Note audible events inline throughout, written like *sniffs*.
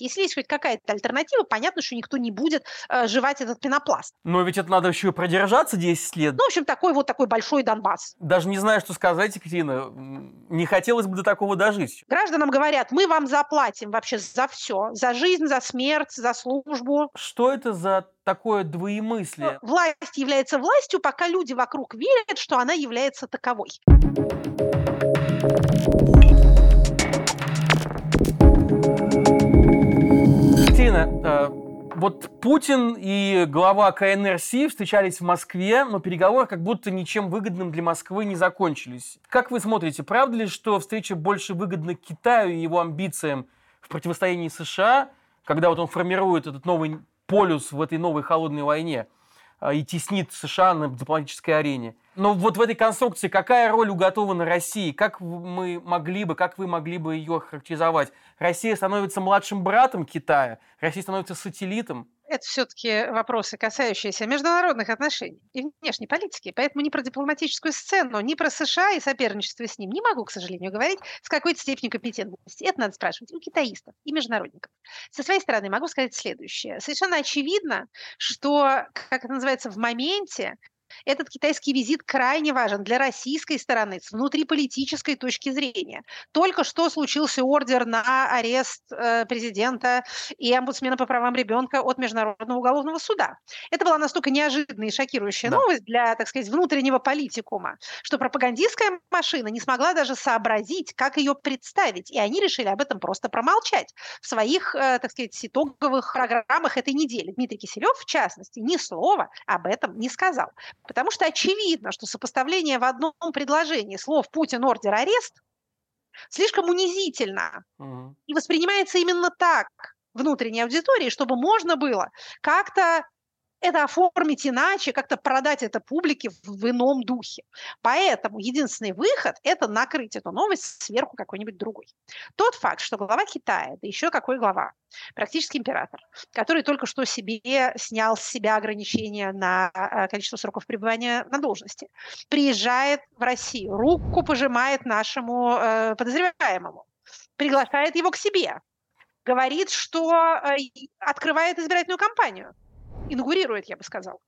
Если есть хоть какая-то альтернатива, понятно, что никто не будет э, жевать этот пенопласт. Но ведь это надо еще продержаться 10 лет. Ну, в общем, такой вот такой большой Донбасс. Даже не знаю, что сказать, Екатерина. Не хотелось бы до такого дожить. Гражданам говорят, мы вам заплатим вообще за все. За жизнь, за смерть, за службу. Что это за такое двоемыслие? Ну, власть является властью, пока люди вокруг верят, что она является таковой. Э, вот Путин и глава КНР Си встречались в Москве, но переговоры как будто ничем выгодным для Москвы не закончились. Как вы смотрите, правда ли, что встреча больше выгодна Китаю и его амбициям в противостоянии США, когда вот он формирует этот новый полюс в этой новой холодной войне и теснит США на дипломатической арене? Но вот в этой конструкции какая роль уготована России? Как мы могли бы, как вы могли бы ее характеризовать? Россия становится младшим братом Китая? Россия становится сателлитом? Это все-таки вопросы, касающиеся международных отношений и внешней политики. Поэтому ни про дипломатическую сцену, ни про США и соперничество с ним не могу, к сожалению, говорить с какой-то степенью компетентности. Это надо спрашивать у китаистов и международников. Со своей стороны могу сказать следующее. Совершенно очевидно, что, как это называется, в моменте этот китайский визит крайне важен для российской стороны с внутриполитической точки зрения. Только что случился ордер на арест э, президента и омбудсмена по правам ребенка от Международного уголовного суда. Это была настолько неожиданная и шокирующая да. новость для, так сказать, внутреннего политикума, что пропагандистская машина не смогла даже сообразить, как ее представить, и они решили об этом просто промолчать в своих, э, так сказать, итоговых программах этой недели. Дмитрий Киселев, в частности, ни слова об этом не сказал. Потому что очевидно, что сопоставление в одном предложении слов «Путин, ордер, арест» слишком унизительно угу. и воспринимается именно так внутренней аудитории, чтобы можно было как-то это оформить иначе, как-то продать это публике в ином духе. Поэтому единственный выход – это накрыть эту новость сверху какой-нибудь другой. Тот факт, что глава Китая, да еще какой глава, практически император, который только что себе снял с себя ограничения на э, количество сроков пребывания на должности, приезжает в Россию, руку пожимает нашему э, подозреваемому, приглашает его к себе, говорит, что э, открывает избирательную кампанию – инаугурирует, я бы сказала.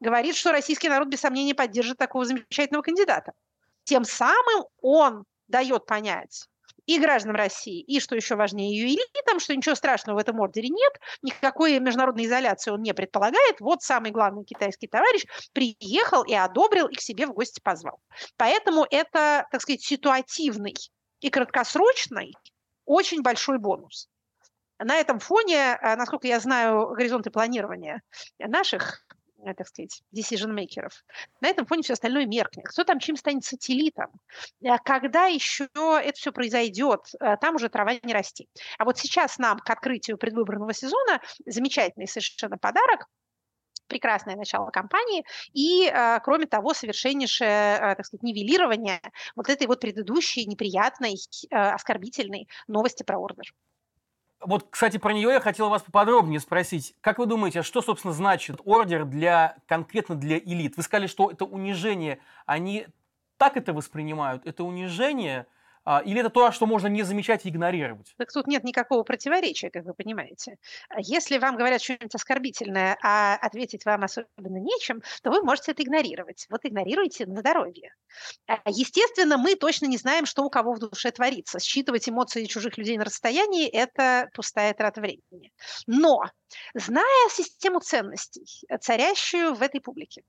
Говорит, что российский народ без сомнения поддержит такого замечательного кандидата. Тем самым он дает понять и гражданам России, и, что еще важнее, ее элитам, что ничего страшного в этом ордере нет, никакой международной изоляции он не предполагает. Вот самый главный китайский товарищ приехал и одобрил, и к себе в гости позвал. Поэтому это, так сказать, ситуативный и краткосрочный очень большой бонус. На этом фоне, э, насколько я знаю, горизонты планирования наших э, так сказать, decision-makers. На этом фоне все остальное меркнет. Кто там чем станет сателлитом? Э, когда еще это все произойдет, там уже трава не расти. А вот сейчас нам к открытию предвыборного сезона замечательный совершенно подарок прекрасное начало кампании и, кроме того, совершеннейшее, так сказать, нивелирование вот этой вот предыдущей неприятной, оскорбительной новости про ордер. Вот, кстати, про нее я хотел вас поподробнее спросить. Как вы думаете, а что, собственно, значит ордер для конкретно для элит? Вы сказали, что это унижение. Они так это воспринимают? Это унижение – или это то, что можно не замечать и игнорировать? Так тут нет никакого противоречия, как вы понимаете. Если вам говорят что-нибудь оскорбительное, а ответить вам особенно нечем, то вы можете это игнорировать. Вот игнорируйте на здоровье. А, естественно, мы точно не знаем, что у кого в душе творится. Считывать эмоции чужих людей на расстоянии – это пустая трата времени. Но, зная систему ценностей, царящую в этой публике,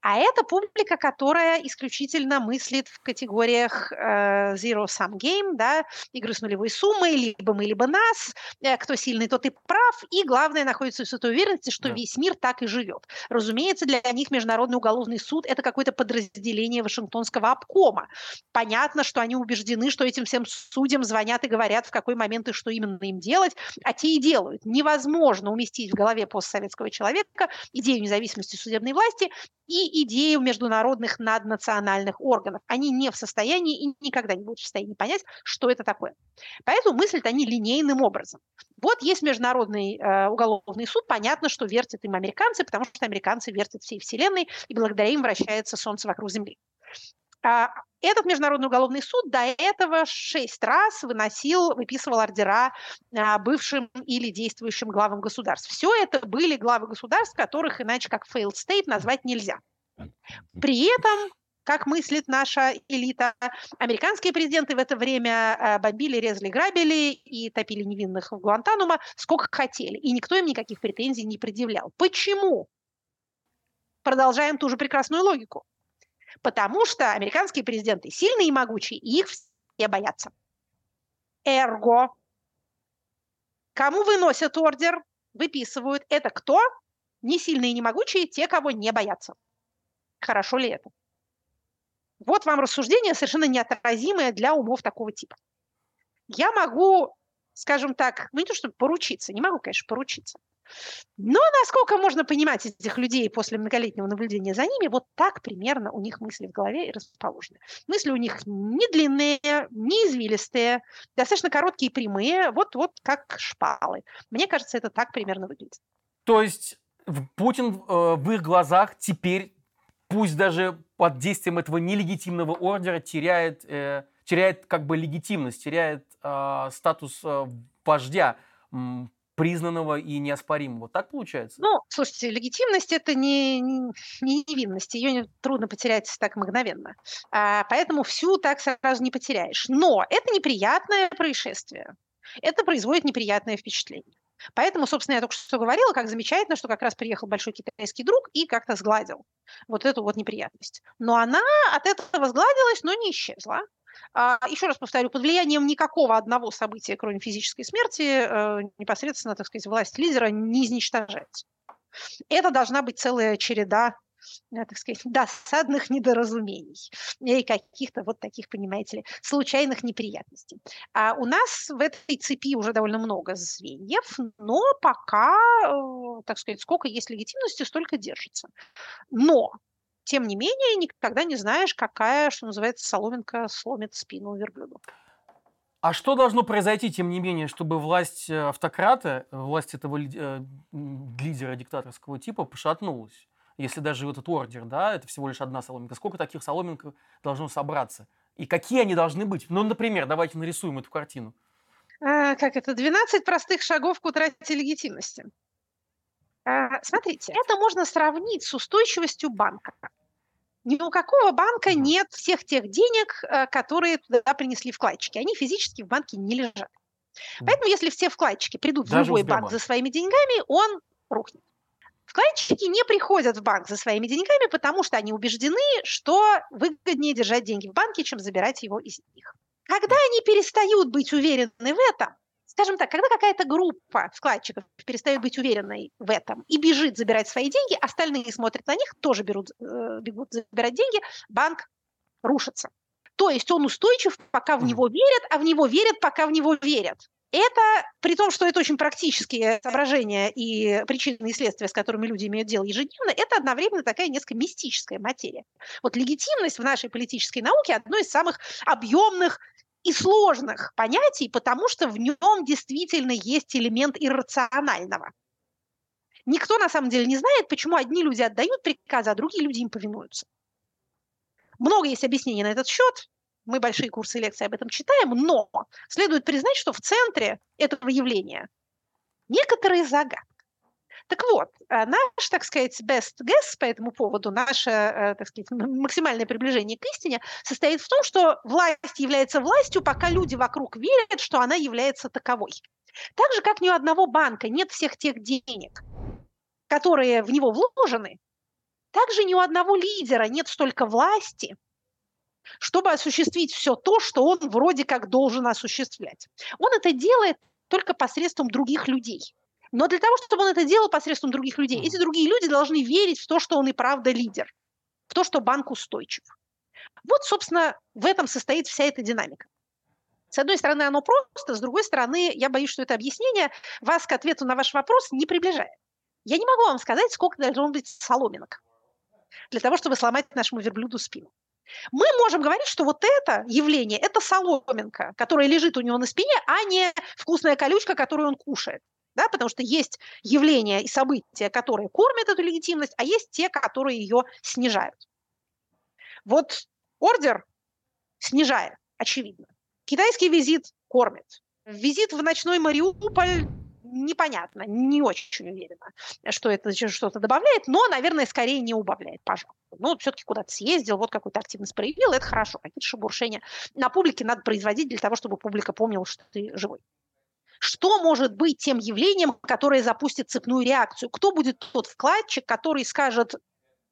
а это публика, которая исключительно мыслит в категориях э, zero-sum game, да, игры с нулевой суммой, либо мы, либо нас, э, кто сильный, тот и прав, и главное, находится в той уверенности, что да. весь мир так и живет. Разумеется, для них Международный уголовный суд – это какое-то подразделение Вашингтонского обкома. Понятно, что они убеждены, что этим всем судьям звонят и говорят, в какой момент и что именно им делать, а те и делают. Невозможно уместить в голове постсоветского человека идею независимости судебной власти и идею международных наднациональных органов. Они не в состоянии и никогда не будут в состоянии понять, что это такое. Поэтому мыслят они линейным образом. Вот есть Международный э, уголовный суд, понятно, что вертят им американцы, потому что американцы вертят всей Вселенной, и благодаря им вращается Солнце вокруг Земли. А, этот Международный уголовный суд до этого шесть раз выносил, выписывал ордера а, бывшим или действующим главам государств. Все это были главы государств, которых иначе как failed state назвать нельзя. При этом как мыслит наша элита. Американские президенты в это время а, бомбили, резали, грабили и топили невинных в Гуантанамо сколько хотели. И никто им никаких претензий не предъявлял. Почему? Продолжаем ту же прекрасную логику. Потому что американские президенты сильные и могучие, и их все боятся. Эрго. Кому выносят ордер, выписывают. Это кто? Не сильные и не могучие, те, кого не боятся. Хорошо ли это? Вот вам рассуждение совершенно неотразимое для умов такого типа. Я могу, скажем так, ну не то чтобы поручиться, не могу, конечно, поручиться, но насколько можно понимать этих людей после многолетнего наблюдения за ними, вот так примерно у них мысли в голове и расположены. Мысли у них не длинные, не извилистые, достаточно короткие и прямые, вот-вот как шпалы. Мне кажется, это так примерно выглядит. То есть Путин э, в их глазах теперь пусть даже под действием этого нелегитимного ордера теряет, э, теряет как бы легитимность, теряет э, статус э, вождя, признанного и неоспоримого. Так получается? Ну, слушайте, легитимность это не, не невинность, ее трудно потерять так мгновенно. А, поэтому всю так сразу не потеряешь. Но это неприятное происшествие. Это производит неприятное впечатление. Поэтому, собственно, я только что говорила, как замечательно, что как раз приехал большой китайский друг и как-то сгладил вот эту вот неприятность. Но она от этого сгладилась, но не исчезла. А, еще раз повторю, под влиянием никакого одного события, кроме физической смерти, э, непосредственно, так сказать, власть лидера не изничтожается. Это должна быть целая череда так сказать, досадных недоразумений и каких-то вот таких, понимаете ли, случайных неприятностей. А у нас в этой цепи уже довольно много звеньев, но пока, э, так сказать, сколько есть легитимности, столько держится. Но тем не менее, никогда не знаешь, какая, что называется, соломинка сломит спину верблюду. А что должно произойти, тем не менее, чтобы власть э, автократа, власть этого лидера диктаторского типа пошатнулась? Если даже этот ордер, да, это всего лишь одна соломинка, сколько таких соломинок должно собраться? И какие они должны быть? Ну, например, давайте нарисуем эту картину. А, как это? 12 простых шагов к утрате легитимности. А, смотрите, это можно сравнить с устойчивостью банка. Ни у какого банка нет всех тех денег, э, которые туда принесли вкладчики. Они физически в банке не лежат. Поэтому если все вкладчики придут Даже в любой банк за своими деньгами, он рухнет. Вкладчики не приходят в банк за своими деньгами, потому что они убеждены, что выгоднее держать деньги в банке, чем забирать его из них. Когда они перестают быть уверены в этом, скажем так, когда какая-то группа вкладчиков перестает быть уверенной в этом и бежит забирать свои деньги, остальные смотрят на них, тоже берут, э, бегут забирать деньги, банк рушится. То есть он устойчив, пока в него верят, а в него верят, пока в него верят. Это, при том, что это очень практические соображения и причины и следствия, с которыми люди имеют дело ежедневно, это одновременно такая несколько мистическая материя. Вот легитимность в нашей политической науке одно из самых объемных и сложных понятий, потому что в нем действительно есть элемент иррационального. Никто на самом деле не знает, почему одни люди отдают приказы, а другие люди им повинуются. Много есть объяснений на этот счет мы большие курсы лекций об этом читаем, но следует признать, что в центре этого явления некоторые загадки. Так вот, э, наш, так сказать, best guess по этому поводу, наше, э, так сказать, максимальное приближение к истине состоит в том, что власть является властью, пока люди вокруг верят, что она является таковой. Так же, как ни у одного банка нет всех тех денег, которые в него вложены, также ни у одного лидера нет столько власти, чтобы осуществить все то, что он вроде как должен осуществлять. Он это делает только посредством других людей. Но для того, чтобы он это делал посредством других людей, эти другие люди должны верить в то, что он и правда лидер, в то, что банк устойчив. Вот, собственно, в этом состоит вся эта динамика. С одной стороны, оно просто, с другой стороны, я боюсь, что это объяснение вас к ответу на ваш вопрос не приближает. Я не могу вам сказать, сколько должно быть соломинок для того, чтобы сломать нашему верблюду спину. Мы можем говорить, что вот это явление – это соломинка, которая лежит у него на спине, а не вкусная колючка, которую он кушает. Да, потому что есть явления и события, которые кормят эту легитимность, а есть те, которые ее снижают. Вот ордер, снижая, очевидно. Китайский визит кормит. Визит в ночной Мариуполь непонятно, не очень уверена, что это что-то добавляет, но, наверное, скорее не убавляет, пожалуй. Ну, все-таки куда-то съездил, вот какую-то активность проявил, это хорошо. Какие-то шебуршения на публике надо производить для того, чтобы публика помнила, что ты живой. Что может быть тем явлением, которое запустит цепную реакцию? Кто будет тот вкладчик, который скажет,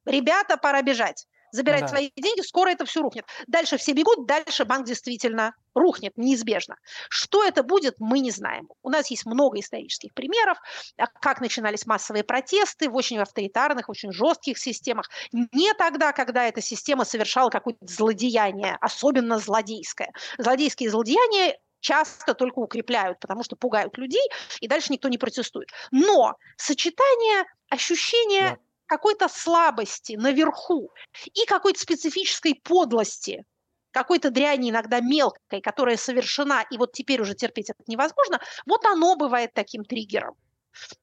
ребята, пора бежать? Забирать да. свои деньги, скоро это все рухнет. Дальше все бегут, дальше банк действительно рухнет, неизбежно. Что это будет, мы не знаем. У нас есть много исторических примеров, а, как начинались массовые протесты в очень авторитарных, очень жестких системах. Не тогда, когда эта система совершала какое-то злодеяние, особенно злодейское. Злодейские злодеяния часто только укрепляют, потому что пугают людей, и дальше никто не протестует. Но сочетание ощущения да какой-то слабости наверху и какой-то специфической подлости, какой-то дряни иногда мелкой, которая совершена, и вот теперь уже терпеть это невозможно, вот оно бывает таким триггером.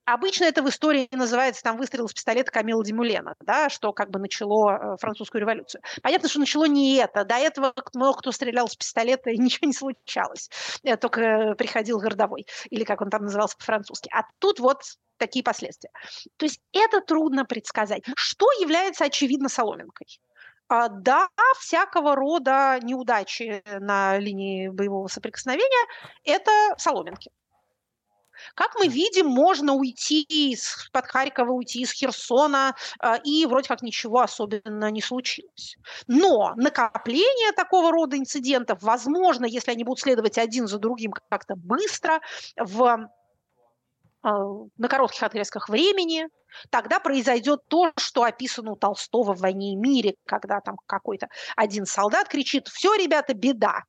Обычно это в истории называется там выстрел из пистолета Камила Демулена, да, что как бы начало э, французскую революцию. Понятно, что начало не это. До этого много кто стрелял с пистолета, и *laughs* ничего не случалось. Э, только приходил городовой, или как он там назывался по-французски. А тут вот такие последствия. То есть это трудно предсказать. Что является, очевидно, соломинкой? А, да, всякого рода неудачи на линии боевого соприкосновения – это соломинки. Как мы видим, можно уйти из под Харькова, уйти из Херсона, э, и вроде как ничего особенно не случилось. Но накопление такого рода инцидентов, возможно, если они будут следовать один за другим как-то быстро, в э, на коротких отрезках времени, тогда произойдет то, что описано у Толстого в «Войне и мире», когда там какой-то один солдат кричит «Все, ребята, беда!»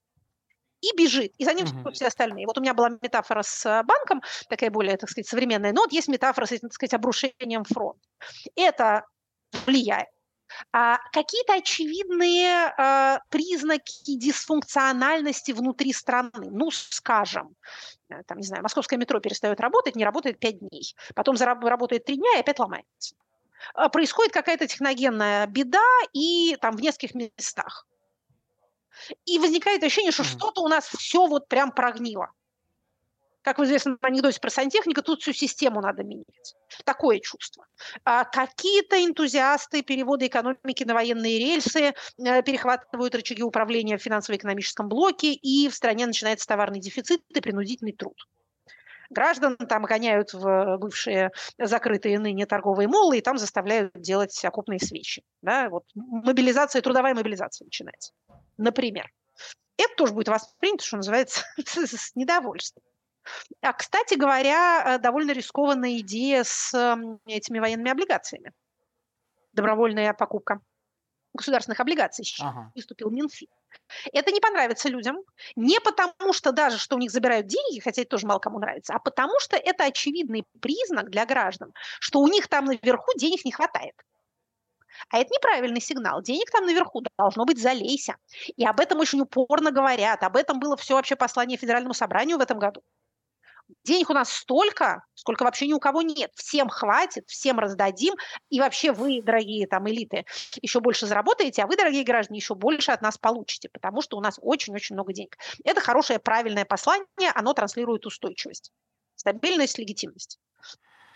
И бежит, и за ним угу. все остальные. Вот у меня была метафора с банком, такая более, так сказать, современная, но вот есть метафора с этим, так сказать, обрушением фронта. Это влияет. А какие-то очевидные а, признаки дисфункциональности внутри страны. Ну, скажем, э, там, не знаю, московское метро перестает работать, не работает 5 дней. Потом работает 3 дня и опять ломается. А, происходит какая-то техногенная беда и там в нескольких местах. И возникает ощущение, что что-то у нас все вот прям прогнило. Как в известном анекдоте про сантехника, тут всю систему надо менять. Такое чувство. А какие-то энтузиасты перевода экономики на военные рельсы э, перехватывают рычаги управления в финансово-экономическом блоке, и в стране начинается товарный дефицит и принудительный труд граждан там гоняют в бывшие закрытые ныне торговые молы и там заставляют делать окопные свечи. Да? Вот мобилизация, трудовая мобилизация начинается например. Это тоже будет воспринято, что называется, *laughs* с недовольством. А, кстати говоря, э, довольно рискованная идея с этими военными облигациями. Добровольная покупка государственных облигаций. Ага. Выступил Минфин. Это не понравится людям. Не потому, что даже, что у них забирают деньги, хотя это тоже мало кому нравится, а потому что это очевидный признак для граждан, что у них там наверху денег не хватает. А это неправильный сигнал. Денег там наверху должно быть залейся. И об этом очень упорно говорят. Об этом было все вообще послание Федеральному собранию в этом году. Денег у нас столько, сколько вообще ни у кого нет. Всем хватит, всем раздадим. И вообще вы, дорогие там элиты, еще больше заработаете, а вы, дорогие граждане, еще больше от нас получите, потому что у нас очень-очень много денег. Это хорошее, правильное послание, оно транслирует устойчивость, стабильность, легитимность.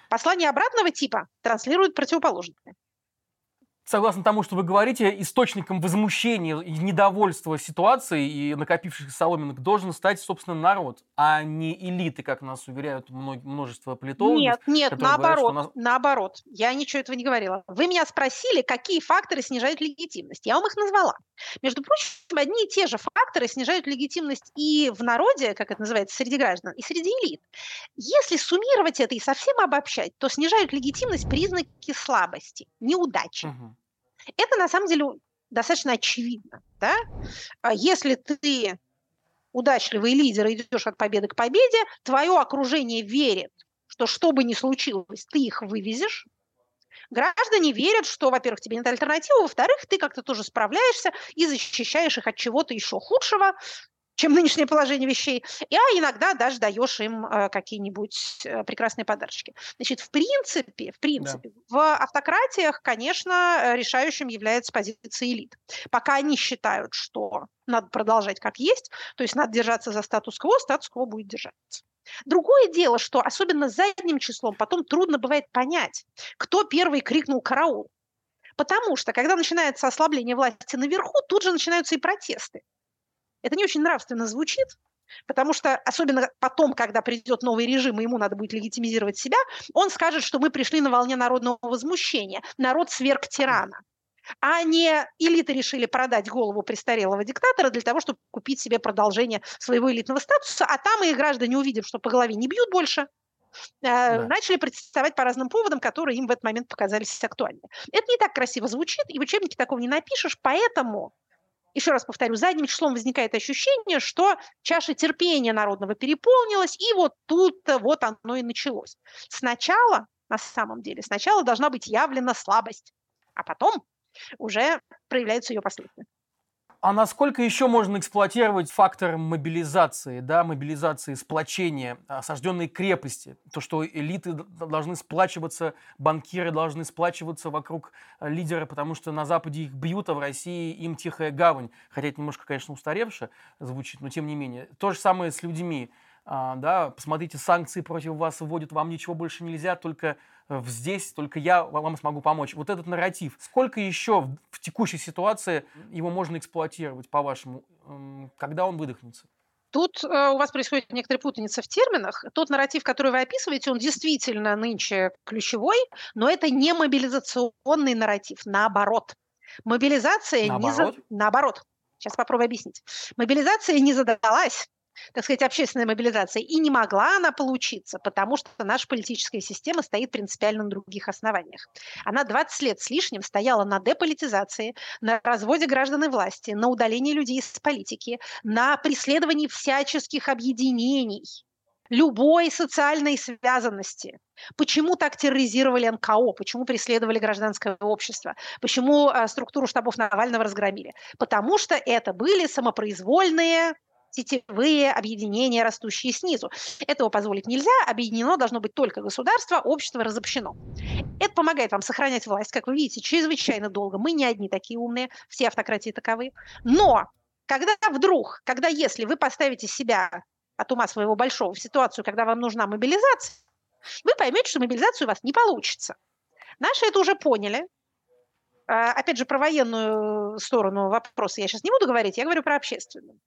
Послание обратного типа транслирует противоположное согласно тому, что вы говорите, источником возмущения и недовольства ситуацией и накопившихся соломинок должен стать, собственно, народ, а не элиты, как нас уверяют множество политологов. Нет, нет, наоборот, говорят, нас... наоборот. Я ничего этого не говорила. Вы меня спросили, какие факторы снижают легитимность. Я вам их назвала. Между прочим, одни и те же факторы снижают легитимность и в народе, как это называется, среди граждан, и среди элит. Если суммировать это и совсем обобщать, то снижают легитимность признаки слабости, неудачи. Угу. Это на самом деле достаточно очевидно. Да? А если ты удачливый лидер и идешь от победы к победе, твое окружение верит, что что бы ни случилось, ты их вывезешь. Граждане верят, что, во-первых, тебе нет альтернативы, во-вторых, ты как-то тоже справляешься и защищаешь их от чего-то еще худшего, чем нынешнее положение вещей, а иногда даже даешь им э, какие-нибудь э, прекрасные подарочки. Значит, в принципе, в принципе, да. в автократиях, конечно, решающим является позиция элит. Пока они считают, что надо продолжать как есть, то есть надо держаться за статус-кво, статус-кво будет держаться. Другое дело, что особенно задним числом потом трудно бывает понять, кто первый крикнул «караул». Потому что, когда начинается ослабление власти наверху, тут же начинаются и протесты. Это не очень нравственно звучит, потому что, особенно потом, когда придет новый режим, и ему надо будет легитимизировать себя, он скажет, что мы пришли на волне народного возмущения. Народ сверг тирана а не элиты решили продать голову престарелого диктатора для того, чтобы купить себе продолжение своего элитного статуса, а там их граждане, увидев, что по голове не бьют больше, э, да. начали протестовать по разным поводам, которые им в этот момент показались актуальными. Это не так красиво звучит, и в учебнике такого не напишешь, поэтому еще раз повторю, задним числом возникает ощущение, что чаша терпения народного переполнилась, и вот тут вот оно и началось. Сначала, на самом деле, сначала должна быть явлена слабость, а потом уже проявляются ее последствия. А насколько еще можно эксплуатировать фактор мобилизации, да, мобилизации, сплочения, осажденной крепости? То, что элиты должны сплачиваться, банкиры должны сплачиваться вокруг э, лидера, потому что на Западе их бьют, а в России им тихая гавань. Хотя это немножко, конечно, устаревше звучит, но тем не менее. То же самое с людьми. А, да, посмотрите, санкции против вас вводят, вам ничего больше нельзя, только здесь только я вам смогу помочь. Вот этот нарратив, сколько еще в текущей ситуации его можно эксплуатировать, по-вашему, когда он выдохнется? Тут э, у вас происходит некоторая путаница в терминах. Тот нарратив, который вы описываете, он действительно нынче ключевой, но это не мобилизационный нарратив, наоборот. Мобилизация наоборот? не за... Наоборот. Сейчас попробую объяснить. Мобилизация не задалась так сказать, общественная мобилизация. И не могла она получиться, потому что наша политическая система стоит принципиально на других основаниях. Она 20 лет с лишним стояла на деполитизации, на разводе граждан и власти, на удалении людей из политики, на преследовании всяческих объединений, любой социальной связанности. Почему так терроризировали НКО? Почему преследовали гражданское общество? Почему э, структуру штабов Навального разгромили? Потому что это были самопроизвольные сетевые объединения, растущие снизу. Этого позволить нельзя, объединено должно быть только государство, общество разобщено. Это помогает вам сохранять власть, как вы видите, чрезвычайно долго. Мы не одни такие умные, все автократии таковы. Но когда вдруг, когда если вы поставите себя от ума своего большого в ситуацию, когда вам нужна мобилизация, вы поймете, что мобилизацию у вас не получится. Наши это уже поняли. А, опять же, про военную сторону вопроса я сейчас не буду говорить, я говорю про общественную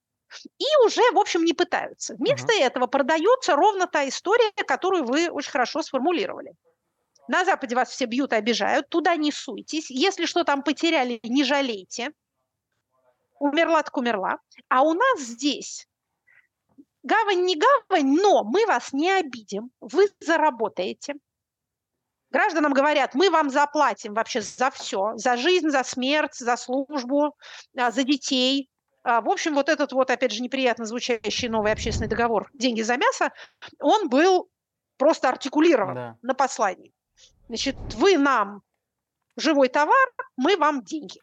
и уже, в общем, не пытаются. Вместо uh-huh. этого продается ровно та история, которую вы очень хорошо сформулировали. На Западе вас все бьют и обижают, туда не суйтесь. Если что там потеряли, не жалейте. Умерла так умерла. А у нас здесь гавань не гавань, но мы вас не обидим, вы заработаете. Гражданам говорят, мы вам заплатим вообще за все, за жизнь, за смерть, за службу, а, за детей, в общем, вот этот вот, опять же, неприятно звучащий новый общественный договор «Деньги за мясо», он был просто артикулирован да. на послании. Значит, вы нам живой товар, мы вам деньги.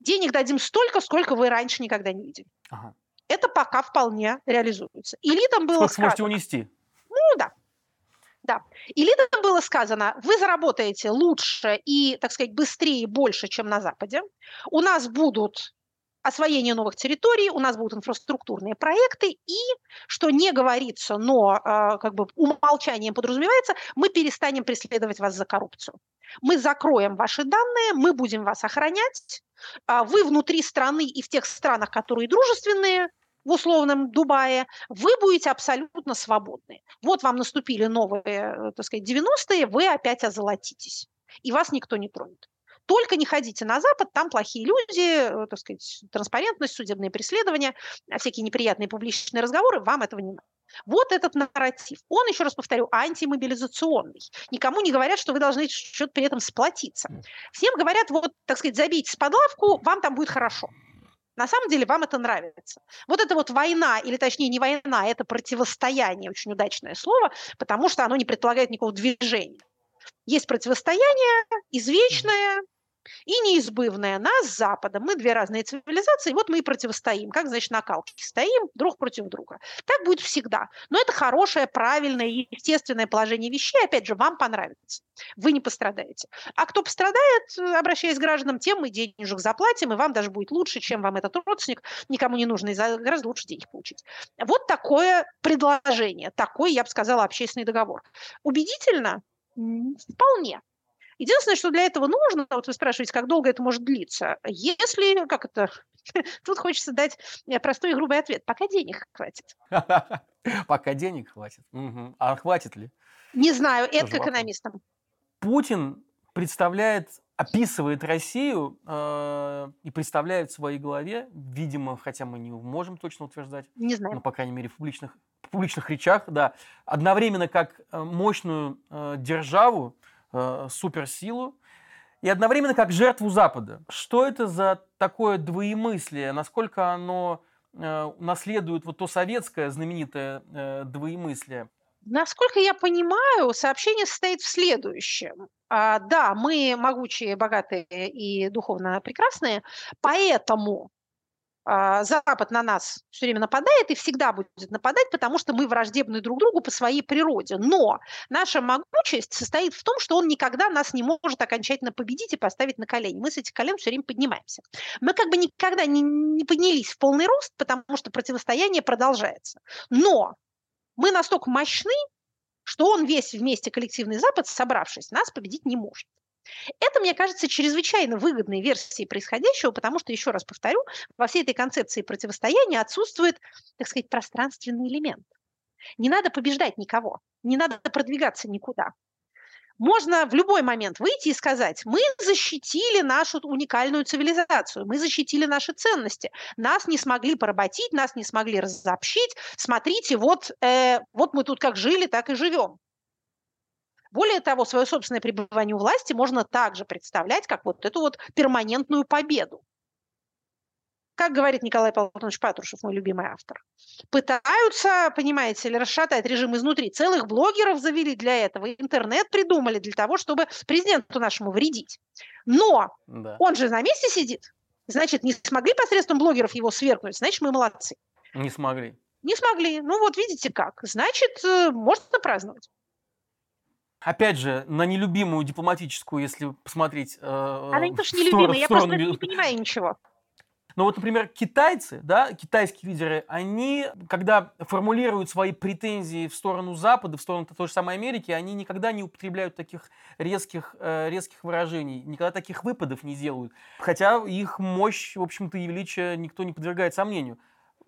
Денег дадим столько, сколько вы раньше никогда не видели. Ага. Это пока вполне реализуется. Элитам было Сколько сказано... сможете унести? Ну да. Да. Элитам было сказано, вы заработаете лучше и, так сказать, быстрее и больше, чем на Западе. У нас будут освоение новых территорий, у нас будут инфраструктурные проекты, и, что не говорится, но э, как бы умолчанием подразумевается, мы перестанем преследовать вас за коррупцию. Мы закроем ваши данные, мы будем вас охранять, э, вы внутри страны и в тех странах, которые дружественные, в условном Дубае, вы будете абсолютно свободны. Вот вам наступили новые, э, так сказать, 90-е, вы опять озолотитесь, и вас никто не тронет. Только не ходите на Запад, там плохие люди, э, так сказать, транспарентность, судебные преследования, а всякие неприятные публичные разговоры, вам этого не надо. Вот этот нарратив. Он, еще раз повторю, антимобилизационный. Никому не говорят, что вы должны что-то при этом сплотиться. Всем говорят, вот, так сказать, забейте под лавку, вам там будет хорошо. На самом деле вам это нравится. Вот это вот война, или точнее не война, это противостояние, очень удачное слово, потому что оно не предполагает никакого движения. Есть противостояние извечное, и неизбывное нас с Западом. Мы две разные цивилизации, вот мы и противостоим. Как, значит, на калке стоим друг против друга. Так будет всегда. Но это хорошее, правильное, естественное положение вещей. Опять же, вам понравится. Вы не пострадаете. А кто пострадает, обращаясь к гражданам, тем мы денежек заплатим, и вам даже будет лучше, чем вам этот родственник, никому не нужно, и гораздо лучше денег получить. Вот такое предложение, такой, я бы сказала, общественный договор. Убедительно? Вполне. Единственное, что для этого нужно, вот вы спрашиваете, как долго это может длиться, если, как это, *laughs* тут хочется дать э, простой и грубый ответ, пока денег хватит. *laughs* Пока денег хватит. А хватит ли? Не знаю, это к экономистам. Путин представляет, описывает Россию э, и представляет в своей голове, видимо, хотя мы не можем точно утверждать, не знаю. но, по крайней мере, в публичных, в публичных речах, да, одновременно как э, мощную э, державу, э, суперсилу и одновременно как жертву Запада. Что это за такое двоемыслие? Насколько оно э, наследует вот то советское знаменитое э, двоемыслие? Насколько я понимаю, сообщение состоит в следующем. А, да, мы могучие, богатые и духовно прекрасные, поэтому Запад на нас все время нападает и всегда будет нападать, потому что мы враждебны друг другу по своей природе. Но наша могучесть состоит в том, что он никогда нас не может окончательно победить и поставить на колени. Мы с этих колен все время поднимаемся. Мы как бы никогда не, не поднялись в полный рост, потому что противостояние продолжается. Но мы настолько мощны, что он весь вместе коллективный Запад, собравшись, нас победить не может. Это, мне кажется, чрезвычайно выгодной версией происходящего, потому что, еще раз повторю, во всей этой концепции противостояния отсутствует, так сказать, пространственный элемент. Не надо побеждать никого, не надо продвигаться никуда. Можно в любой момент выйти и сказать, мы защитили нашу уникальную цивилизацию, мы защитили наши ценности, нас не смогли поработить, нас не смогли разобщить, смотрите, вот, э, вот мы тут как жили, так и живем. Более того, свое собственное пребывание у власти можно также представлять как вот эту вот перманентную победу. Как говорит Николай Павлович Патрушев, мой любимый автор, пытаются, понимаете ли, расшатать режим изнутри. Целых блогеров завели для этого, интернет придумали для того, чтобы президенту нашему вредить. Но да. он же на месте сидит. Значит, не смогли посредством блогеров его свергнуть, значит, мы молодцы. Не смогли. Не смогли. Ну вот видите как. Значит, э, можно праздновать. Опять же, на нелюбимую дипломатическую, если посмотреть... Э, Она не то, что нелюбимая, я просто не понимаю ничего. Но вот, например, китайцы, да, китайские лидеры, они, когда формулируют свои претензии в сторону Запада, в сторону той же самой Америки, они никогда не употребляют таких резких, э, резких выражений, никогда таких выпадов не делают. Хотя их мощь, в общем-то, и величие никто не подвергает сомнению.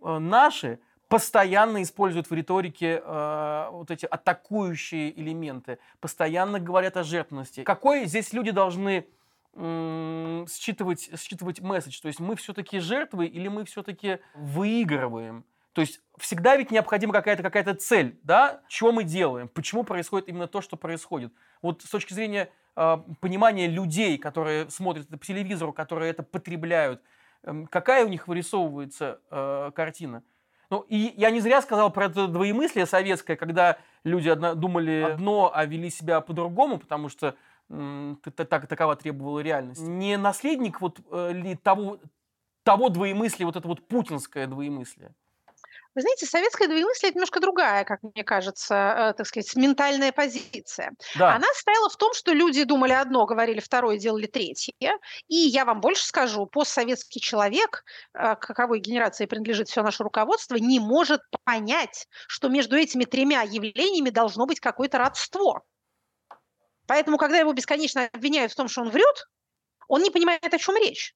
Э, наши постоянно используют в риторике э, вот эти атакующие элементы, постоянно говорят о жертвенности. Какой здесь люди должны м- считывать, считывать месседж? То есть мы все-таки жертвы или мы все-таки выигрываем? То есть всегда ведь необходима какая-то какая цель, да? Что мы делаем? Почему происходит именно то, что происходит? Вот с точки зрения э, понимания людей, которые смотрят это по телевизору, которые это потребляют, э, какая у них вырисовывается э, картина? Ну, и я не зря сказал про это двоемыслие советское, когда люди одно, думали одно, а вели себя по-другому, потому что так, такова требовала реальность. Не наследник вот э, ли того, того двоемыслия, вот это вот путинское двоемыслие? Вы знаете, советская двоемыслие – это немножко другая, как мне кажется, э, так сказать, ментальная позиция. Да. Она стояла в том, что люди думали одно, говорили второе, делали третье. И я вам больше скажу, постсоветский человек, э, каковой генерации принадлежит все наше руководство, не может понять, что между этими тремя явлениями должно быть какое-то родство. Поэтому, когда его бесконечно обвиняют в том, что он врет, он не понимает, о чем речь.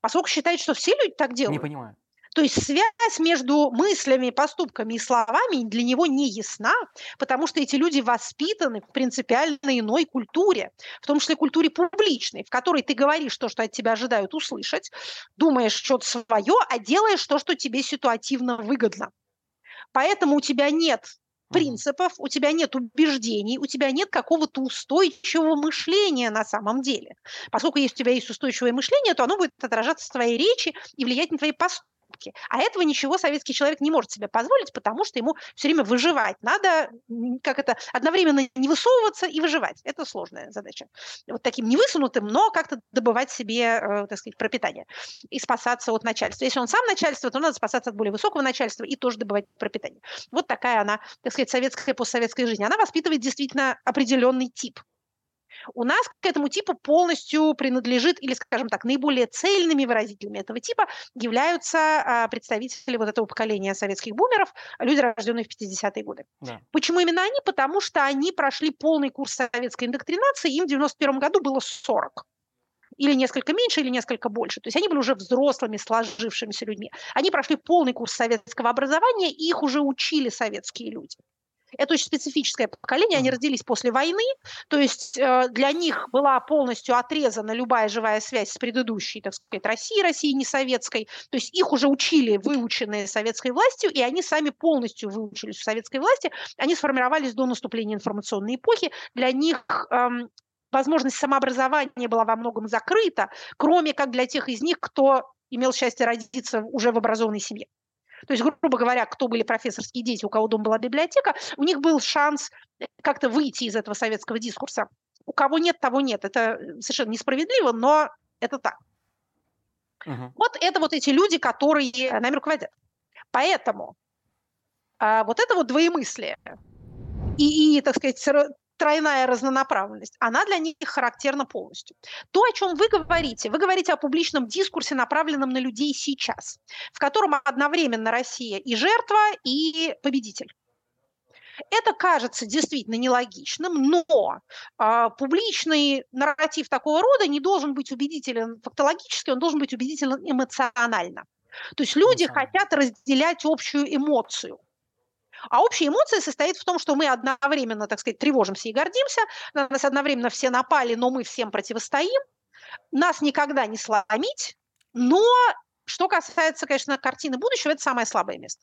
Поскольку считает, что все люди так делают. Не понимаю. То есть связь между мыслями, поступками и словами для него не ясна, потому что эти люди воспитаны в принципиально иной культуре, в том числе культуре публичной, в которой ты говоришь то, что от тебя ожидают услышать, думаешь что-то свое, а делаешь то, что тебе ситуативно выгодно. Поэтому у тебя нет принципов, у тебя нет убеждений, у тебя нет какого-то устойчивого мышления на самом деле. Поскольку если у тебя есть устойчивое мышление, то оно будет отражаться в твоей речи и влиять на твои поступки порядке. А этого ничего советский человек не может себе позволить, потому что ему все время выживать. Надо, как это, одновременно не высовываться и выживать. Это сложная задача. Вот таким невысунутым, но как-то добывать себе, э, так сказать, пропитание и спасаться от начальства. Если он сам начальство, то надо спасаться от более высокого начальства и тоже добывать пропитание. Вот такая она, так сказать, советская постсоветская жизнь. Она воспитывает действительно определенный тип у нас к этому типу полностью принадлежит, или, скажем так, наиболее цельными выразителями этого типа являются а, представители вот этого поколения советских бумеров, люди, рожденные в 50-е годы. Да. Почему именно они? Потому что они прошли полный курс советской индоктринации, им в 91 году было 40 или несколько меньше, или несколько больше. То есть они были уже взрослыми, сложившимися людьми. Они прошли полный курс советского образования, и их уже учили советские люди. Это очень специфическое поколение, они родились после войны, то есть э, для них была полностью отрезана любая живая связь с предыдущей, так сказать, Россией, Россией не советской, то есть их уже учили, выученные советской властью, и они сами полностью выучились в советской власти, они сформировались до наступления информационной эпохи, для них эм, возможность самообразования была во многом закрыта, кроме как для тех из них, кто имел счастье родиться уже в образованной семье. То есть, грубо говоря, кто были профессорские дети, у кого дома была библиотека, у них был шанс э, как-то выйти из этого советского дискурса. У кого нет, того нет. Это э, совершенно несправедливо, но это так. Угу. Вот это вот эти люди, которые нами руководят. Поэтому а, вот это вот двоемыслие и, и, так сказать, тройная разнонаправленность, она для них характерна полностью. То, о чем вы говорите, вы говорите о публичном дискурсе, направленном на людей сейчас, в котором одновременно Россия и жертва, и победитель. Это кажется действительно нелогичным, но э, публичный нарратив такого рода не должен быть убедителен фактологически, он должен быть убедителен эмоционально. То есть люди хотят разделять общую эмоцию. А общая эмоция состоит в том, что мы одновременно, так сказать, тревожимся и гордимся, на нас одновременно все напали, но мы всем противостоим, нас никогда не сломить, но что касается, конечно, картины будущего, это самое слабое место.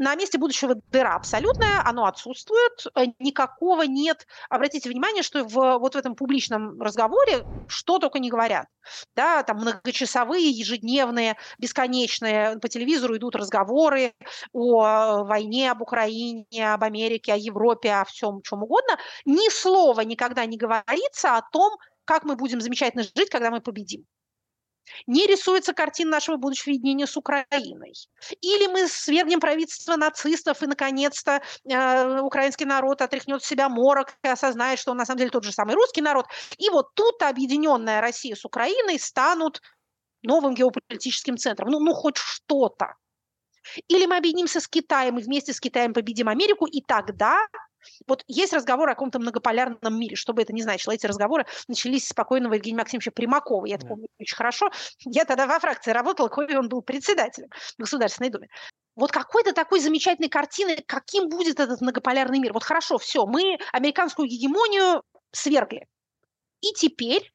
На месте будущего дыра абсолютная, оно отсутствует, э, никакого нет. Обратите внимание, что в, вот в этом публичном разговоре что только не говорят. Да, там многочасовые, ежедневные, бесконечные по телевизору идут разговоры о войне, об Украине, об Америке, о Европе, о всем чем угодно. Ни слова никогда не говорится о том, как мы будем замечательно жить, когда мы победим не рисуется картина нашего будущего единения с Украиной. Или мы свергнем правительство нацистов, и, наконец-то, э, украинский народ отряхнет себя морок и осознает, что он, на самом деле, тот же самый русский народ. И вот тут объединенная Россия с Украиной станут новым геополитическим центром. Ну, ну хоть что-то. Или мы объединимся с Китаем и вместе с Китаем победим Америку, и тогда вот есть разговор о каком-то многополярном мире, что бы это ни значило. Эти разговоры начались с покойного Евгения Максимовича Примакова. Я это помню очень хорошо. Я тогда во фракции работала, кое он был председателем в Государственной Думе. Вот какой-то такой замечательной картины, каким будет этот многополярный мир. Вот хорошо, все, мы американскую гегемонию свергли. И теперь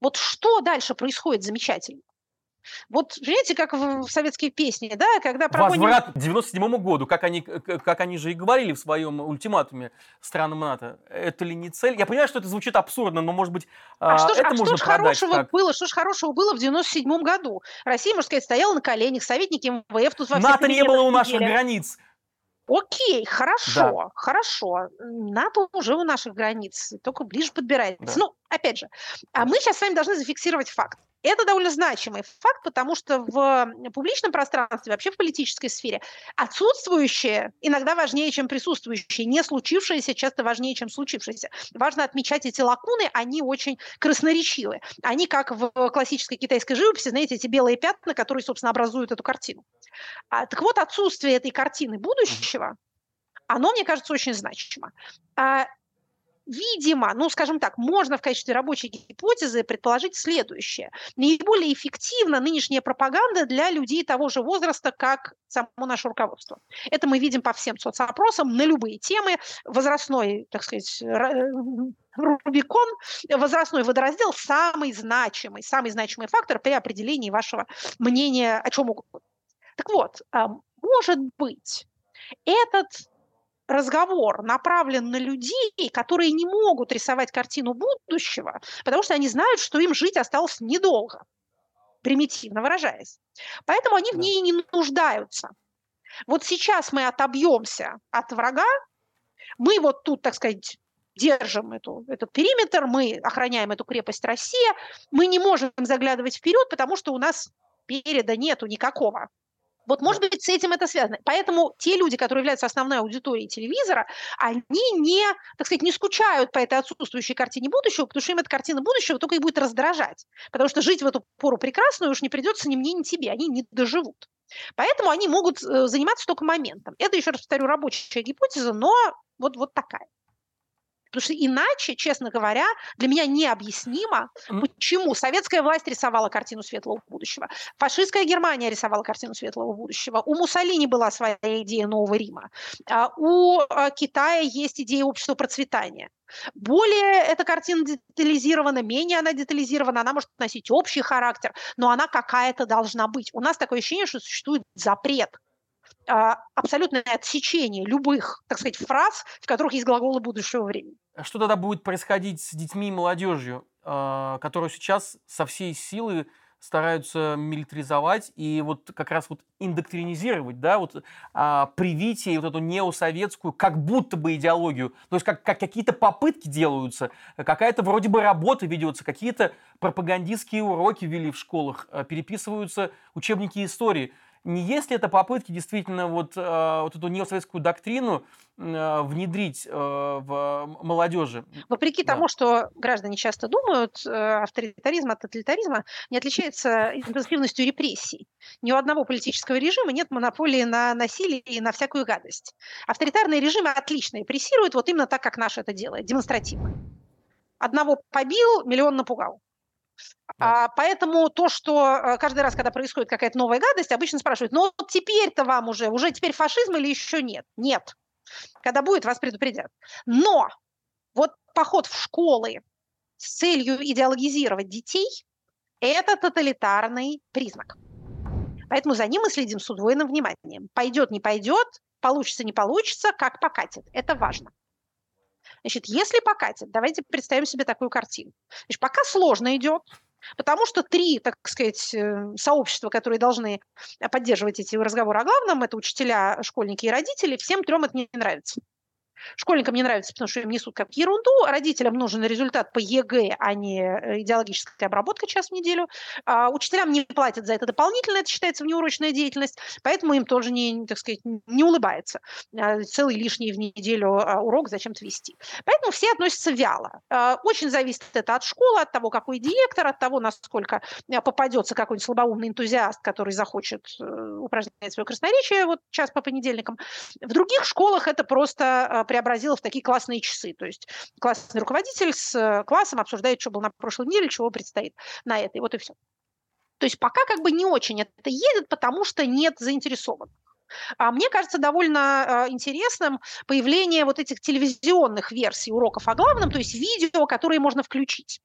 вот что дальше происходит замечательно? Вот, видите, как в, в советские песни, да, когда прогоним... Возврат к 97 году, как они, как они же и говорили в своем ультиматуме странам НАТО. Это ли не цель? Я понимаю, что это звучит абсурдно, но, может быть, а, что ж, это а можно что ж хорошего как... было? Что ж хорошего было в 97 году? Россия, можно сказать, стояла на коленях, советники МВФ тут во НАТО не было у наших границ. Окей, хорошо, да. хорошо. НАТО уже у наших границ, только ближе подбирается. Да. Ну, опять же, а мы сейчас с вами должны зафиксировать факт. Это довольно значимый факт, потому что в публичном пространстве, вообще в политической сфере, отсутствующее иногда важнее, чем присутствующее, не случившееся часто важнее, чем случившееся. Важно отмечать эти лакуны, они очень красноречивы. Они, как в классической китайской живописи, знаете, эти белые пятна, которые, собственно, образуют эту картину. А, так вот, отсутствие этой картины будущего, оно, мне кажется, очень значимо. А, видимо, ну, скажем так, можно в качестве рабочей гипотезы предположить следующее. Наиболее эффективна нынешняя пропаганда для людей того же возраста, как само наше руководство. Это мы видим по всем соцопросам на любые темы. Возрастной, так сказать, Рубикон, возрастной водораздел самый значимый, самый значимый фактор при определении вашего мнения о чем угодно. Так вот, а, может быть, этот разговор направлен на людей, которые не могут рисовать картину будущего, потому что они знают, что им жить осталось недолго. примитивно выражаясь. Поэтому они в ней не нуждаются. Вот сейчас мы отобьемся от врага, мы вот тут, так сказать, держим эту, этот периметр, мы охраняем эту крепость Россия, мы не можем заглядывать вперед, потому что у нас переда нету никакого. Вот, может быть, с этим это связано. Поэтому те люди, которые являются основной аудиторией телевизора, они не, так сказать, не скучают по этой отсутствующей картине будущего, потому что им эта картина будущего только и будет раздражать. Потому что жить в эту пору прекрасную уж не придется ни мне, ни тебе. Они не доживут. Поэтому они могут э, заниматься только моментом. Это, еще раз повторю, рабочая гипотеза, но вот, вот такая. Потому что иначе, честно говоря, для меня необъяснимо, почему советская власть рисовала картину светлого будущего, фашистская Германия рисовала картину светлого будущего, у Муссолини была своя идея Нового Рима, а у а, Китая есть идея общества процветания. Более эта картина детализирована, менее она детализирована, она может носить общий характер, но она какая-то должна быть. У нас такое ощущение, что существует запрет а, абсолютное отсечение любых, так сказать, фраз, в которых есть глаголы будущего времени. А что тогда будет происходить с детьми и молодежью, а, которую сейчас со всей силы стараются милитаризовать и вот как раз вот индоктринизировать, да, вот а, привитие вот эту неосоветскую как будто бы идеологию, то есть как, как какие-то попытки делаются, какая-то вроде бы работа ведется, какие-то пропагандистские уроки ввели в школах, переписываются учебники истории – не есть ли это попытки действительно вот, э, вот эту неосоветскую доктрину э, внедрить э, в молодежи? Вопреки да. тому, что граждане часто думают, авторитаризм от тоталитаризма не отличается интенсивностью репрессий. Ни у одного политического режима нет монополии на насилие и на всякую гадость. Авторитарные режимы отлично репрессируют вот именно так, как наш это делает, демонстративно. Одного побил, миллион напугал. А, поэтому то, что э, каждый раз, когда происходит какая-то новая гадость, обычно спрашивают, ну вот теперь-то вам уже, уже теперь фашизм или еще нет? Нет. Когда будет, вас предупредят. Но вот поход в школы с целью идеологизировать детей – это тоталитарный признак. Поэтому за ним мы следим с удвоенным вниманием. Пойдет, не пойдет, получится, не получится, как покатит. Это важно. Значит, если покатит, давайте представим себе такую картину. Значит, пока сложно идет, Потому что три, так сказать, э, сообщества, которые должны поддерживать эти разговоры о главном, это учителя, школьники и родители, всем трем это не нравится. Школьникам не нравится, потому что им несут какую-то ерунду. Родителям нужен результат по ЕГЭ, а не э, идеологическая обработка час в неделю. А учителям не платят за это дополнительно, это считается внеурочная деятельность, поэтому им тоже не, так сказать, не улыбается. А, целый лишний в неделю а, урок зачем-то вести. Поэтому все относятся вяло. А, очень зависит это от школы, от того, какой директор, от того, насколько попадется какой-нибудь слабоумный энтузиаст, который захочет э, упражнять свое красноречие вот час по понедельникам. В других школах это просто преобразила в такие классные часы. То есть классный руководитель с э, классом обсуждает, что было на прошлой неделе, чего предстоит на этой. Вот и все. То есть пока как бы не очень это едет, потому что нет заинтересованных. А мне кажется довольно э, интересным появление вот этих телевизионных версий уроков о главном, то есть видео, которые можно включить.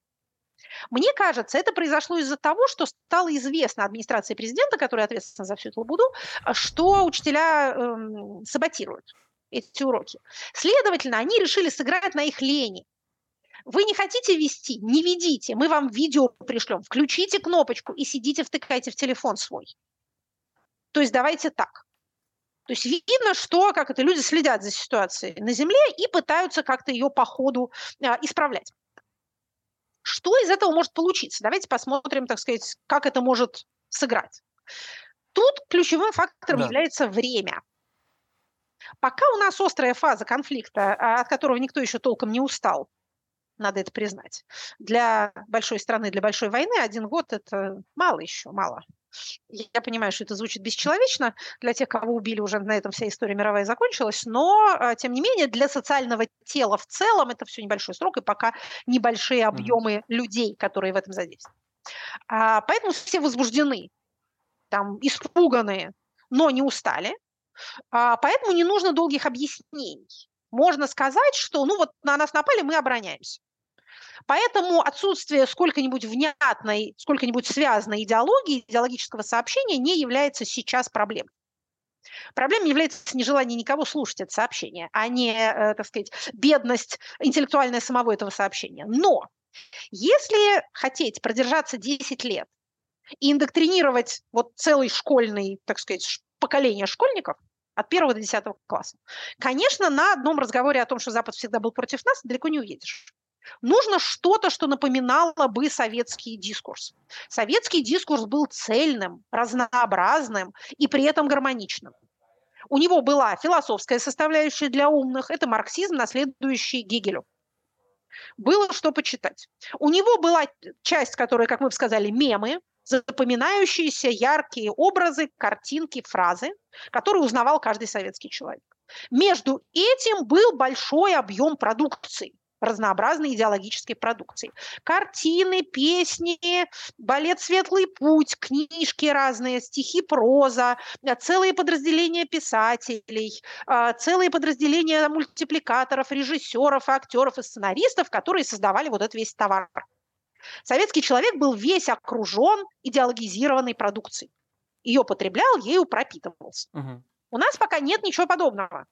Мне кажется, это произошло из-за того, что стало известно администрации президента, которая ответственна за всю эту лабуду, что учителя э, саботируют эти уроки. Следовательно, они решили сыграть на их лени. Вы не хотите вести? Не ведите. Мы вам видео пришлем. Включите кнопочку и сидите, втыкайте в телефон свой. То есть давайте так. То есть видно, что как это, люди следят за ситуацией на Земле и пытаются как-то ее по ходу а, исправлять. Что из этого может получиться? Давайте посмотрим, так сказать, как это может сыграть. Тут ключевым фактором да. является время. Пока у нас острая фаза конфликта, а, от которого никто еще толком не устал, надо это признать. Для большой страны, для большой войны один год – это мало еще, мало. Я понимаю, что это звучит бесчеловечно для тех, кого убили уже на этом вся история мировая закончилась, но, а, тем не менее, для социального тела в целом это все небольшой срок и пока небольшие объемы mm-hmm. людей, которые в этом задействованы. А, поэтому все возбуждены, там, испуганные, но не устали. А, поэтому не нужно долгих объяснений. Можно сказать, что ну вот на нас напали, мы обороняемся. Поэтому отсутствие сколько-нибудь внятной, сколько-нибудь связанной идеологии, идеологического сообщения не является сейчас проблемой. Проблемой является нежелание никого слушать это сообщение, а не, э, так сказать, бедность интеллектуальная самого этого сообщения. Но если хотеть продержаться 10 лет и индоктринировать вот целый школьный, так сказать, поколение школьников от первого до десятого класса. Конечно, на одном разговоре о том, что Запад всегда был против нас, далеко не уедешь. Нужно что-то, что напоминало бы советский дискурс. Советский дискурс был цельным, разнообразным и при этом гармоничным. У него была философская составляющая для умных, это марксизм, наследующий Гегелю. Было что почитать. У него была часть, которая, как мы бы сказали, мемы, запоминающиеся яркие образы, картинки, фразы, которые узнавал каждый советский человек. Между этим был большой объем продукции – разнообразной идеологической продукции. Картины, песни, балет «Светлый путь», книжки разные, стихи, проза, целые подразделения писателей, э, целые подразделения мультипликаторов, режиссеров, актеров и сценаристов, которые создавали вот этот весь товар. Советский человек был весь окружен идеологизированной продукцией. Ее потреблял, ею пропитывался. Угу. У нас пока нет ничего подобного.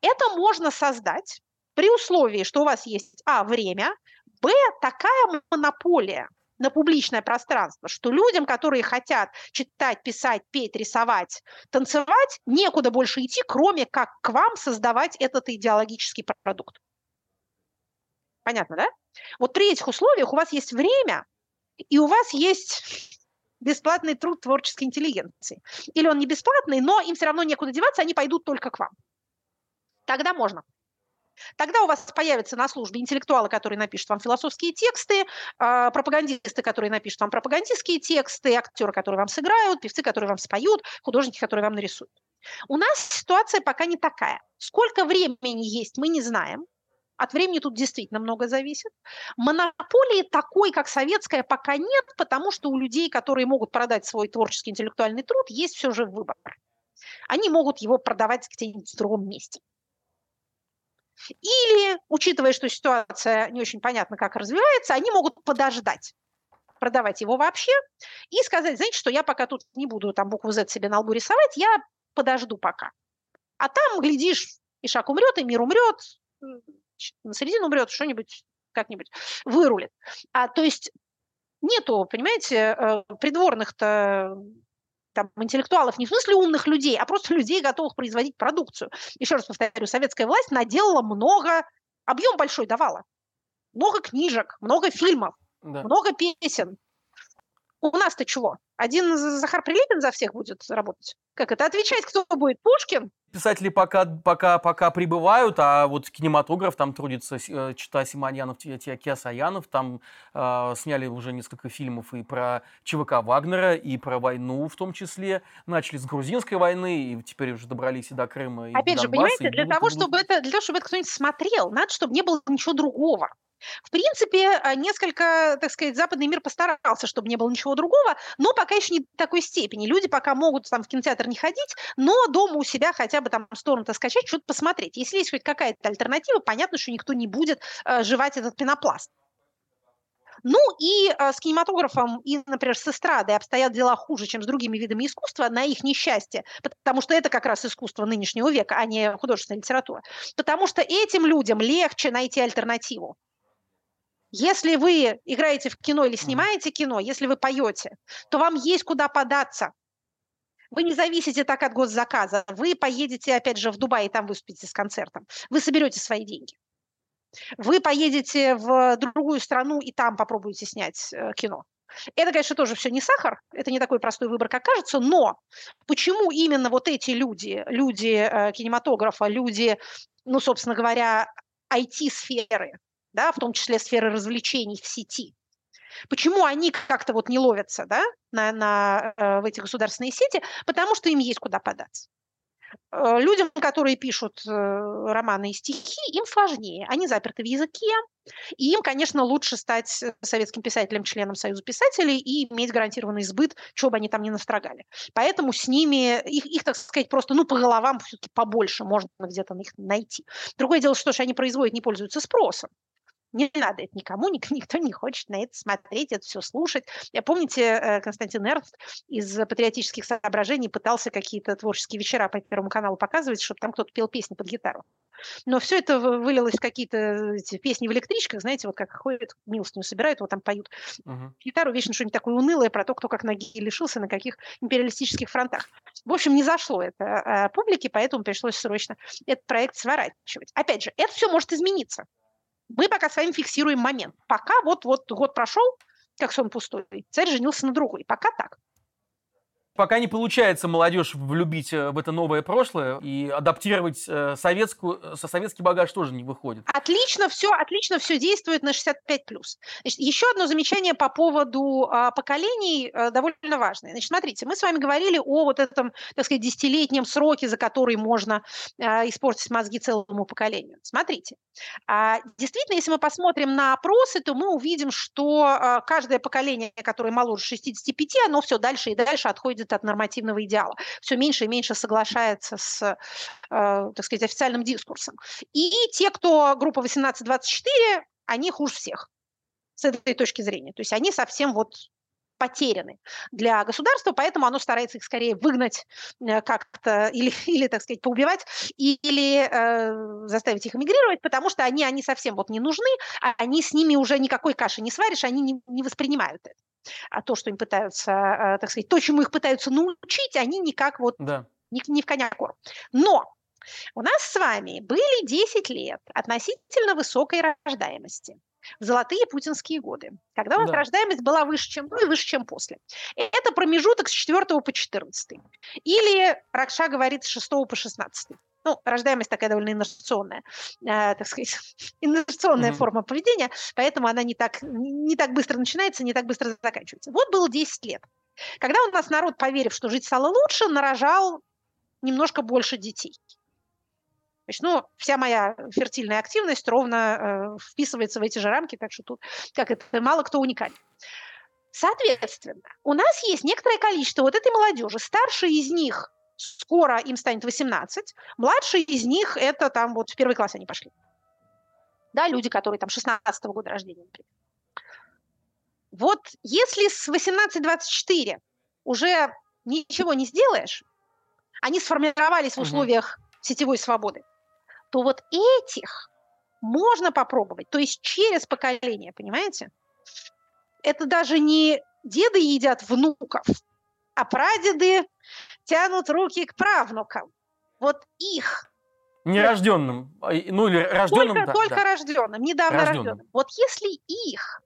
Это можно создать при условии, что у вас есть, а, время, б, такая монополия на публичное пространство, что людям, которые хотят читать, писать, петь, рисовать, танцевать, некуда больше идти, кроме как к вам создавать этот идеологический продукт. Понятно, да? Вот при этих условиях у вас есть время, и у вас есть бесплатный труд творческой интеллигенции. Или он не бесплатный, но им все равно некуда деваться, они пойдут только к вам. Тогда можно. Тогда у вас появятся на службе интеллектуалы, которые напишут вам философские тексты, а, пропагандисты, которые напишут вам пропагандистские тексты, актеры, которые вам сыграют, певцы, которые вам споют, художники, которые вам нарисуют. У нас ситуация пока не такая. Сколько времени есть, мы не знаем. От времени тут действительно много зависит. Монополии такой, как советская, пока нет, потому что у людей, которые могут продать свой творческий интеллектуальный труд, есть все же выбор. Они могут его продавать где-нибудь в другом месте. Или, учитывая, что ситуация не очень понятна, как развивается, они могут подождать продавать его вообще и сказать, знаете, что я пока тут не буду там букву Z себе на лбу рисовать, я подожду пока. А там, глядишь, и шаг умрет, и мир умрет, на середину умрет, что-нибудь как-нибудь *sniffs* вырулит. А, то есть нету, понимаете, э, придворных-то там, интеллектуалов не в смысле умных людей, а просто людей, готовых производить продукцию. Еще раз повторю, советская власть наделала много, объем большой давала. Много книжек, много фильмов, да. много песен. У нас-то чего? Один Захар Прилепин за всех будет работать? Как это? Отвечать, кто будет? Пушкин? Писатели пока, пока, пока прибывают, а вот кинематограф, там трудится э, Чита Симоньянов, Киасаянов, там э, сняли уже несколько фильмов и про ЧВК Вагнера, и про войну в том числе. Начали с грузинской войны, и теперь уже добрались и до Крыма, и Опять до же, понимаете, для того, чтобы это, для того, чтобы это кто-нибудь смотрел, надо, чтобы не было ничего другого. В принципе, а, несколько, так сказать, западный мир постарался, чтобы не было ничего другого, но пока еще не в такой степени. Люди пока могут там в кинотеатр не ходить, но дома у себя хотя бы там сторону-то скачать, что-то посмотреть. Если есть хоть какая-то альтернатива, понятно, что никто не будет э, жевать этот пенопласт. Ну и э, с кинематографом и, например, с эстрадой обстоят дела хуже, чем с другими видами искусства, на их несчастье, потому что это как раз искусство нынешнего века, а не художественная литература. Потому что этим людям легче найти альтернативу. Если вы играете в кино или снимаете кино, если вы поете, то вам есть куда податься. Вы не зависите так от госзаказа. Вы поедете, опять же, в Дубай и там выступите с концертом. Вы соберете свои деньги. Вы поедете в другую страну и там попробуете снять э, кино. Это, конечно, тоже все не сахар, это не такой простой выбор, как кажется, но почему именно вот эти люди, люди э, кинематографа, люди, ну, собственно говоря, IT-сферы, да, в том числе сферы развлечений в сети. Почему они как-то вот не ловятся да, на, на, э, в эти государственные сети? Потому что им есть куда податься. Э, людям, которые пишут э, романы и стихи, им сложнее. Они заперты в языке, и им, конечно, лучше стать советским писателем, членом Союза писателей и иметь гарантированный сбыт, чего бы они там ни настрогали. Поэтому с ними, их, их так сказать, просто ну, по головам все-таки побольше можно где-то их найти. Другое дело, что они производят, не пользуются спросом. Не надо это никому, *laughs* никто не хочет на это смотреть, это все слушать. Я помните, э, Константин Эрнст из патриотических соображений пытался какие-то творческие вечера по Первому каналу показывать, чтобы там кто-то пел песни под гитару. но все это вылилось в какие-то эти песни в электричках, знаете, вот как ходят, милостыню собирают, вот там поют угу. гитару, вечно что-нибудь такое унылое про то, кто как ноги лишился, на каких империалистических фронтах. В общем, не зашло это а, публике, поэтому пришлось срочно этот проект сворачивать. Опять же, это все может измениться. Мы пока с вами фиксируем момент. Пока вот-вот год прошел, как сон пустой, царь женился на другой. Пока так. Пока не получается молодежь влюбить э, в это новое прошлое и адаптировать э, советскую, э, со советский багаж тоже не выходит. Отлично все, отлично все действует на 65 плюс. еще одно замечание по поводу а, поколений довольно важное. Значит, смотрите, мы с вами говорили о вот этом, так сказать, десятилетнем сроке, за который можно испортить мозги целому поколению. Смотрите, а, действительно, если мы посмотрим на опросы, то мы увидим, что каждое поколение, которое моложе 65, оно все дальше и дальше отходит отходит от нормативного идеала, все меньше и меньше соглашается с, э, так сказать, официальным дискурсом. И те, кто группа 18-24, они хуже всех с этой точки зрения. То есть они совсем вот потеряны для государства, поэтому оно старается их скорее выгнать э, как-то или, *laughs* или так сказать, поубивать, или э, заставить их эмигрировать, потому что они, они совсем вот не нужны, а они с ними уже никакой каши не сваришь, они не, не воспринимают это а то, что им пытаются, а, так сказать, то, чему их пытаются научить, они никак вот да. не, не в коня корм. Но у нас с вами были 10 лет относительно высокой рождаемости в золотые путинские годы, когда у нас да. рождаемость была выше, чем до и выше, чем после. Это промежуток с 4 по 14. Или, Ракша говорит, с 6 по 16 ну, рождаемость такая довольно инерционная, э, так сказать, *laughs* инерционная mm-hmm. форма поведения, поэтому она не так, не так быстро начинается, не так быстро заканчивается. Вот было 10 лет. Когда у нас народ, поверив, что жить стало лучше, нарожал немножко больше детей. То есть, ну, вся моя фертильная активность ровно э, вписывается в эти же рамки, так что тут, как это, мало кто уникален. Соответственно, у нас есть некоторое количество вот этой молодежи. Старшие из них скоро им станет 18, младшие из них это там вот в первый класс они пошли. Да, люди, которые там 16 -го года рождения, например. Вот если с 18-24 уже ничего не сделаешь, они сформировались в условиях угу. сетевой свободы, то вот этих можно попробовать, то есть через поколение, понимаете? Это даже не деды едят внуков, а прадеды тянут руки к правнукам. Вот их Нерожденным, ну или рожденным. Только, да, только да. рожденным, недавно рожденным. рожденным. Вот если их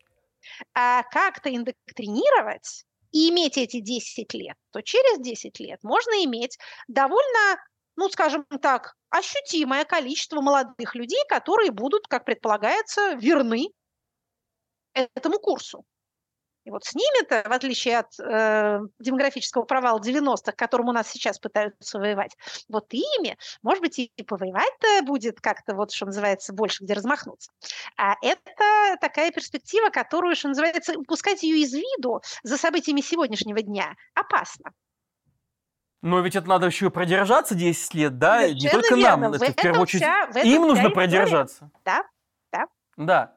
а, как-то индоктринировать и иметь эти 10 лет, то через 10 лет можно иметь довольно, ну скажем так, ощутимое количество молодых людей, которые будут, как предполагается, верны этому курсу. И вот с ними-то, в отличие от э, демографического провала 90-х, которым у нас сейчас пытаются воевать, вот ими, может быть, и повоевать-то будет как-то, вот что называется, больше где размахнуться. А это такая перспектива, которую, что называется, упускать ее из виду за событиями сегодняшнего дня опасно. Но ведь это надо еще продержаться 10 лет, да? Совершенно Не только верно. нам, это в, в первую очередь вся, им нужно продержаться. Да, да. Да.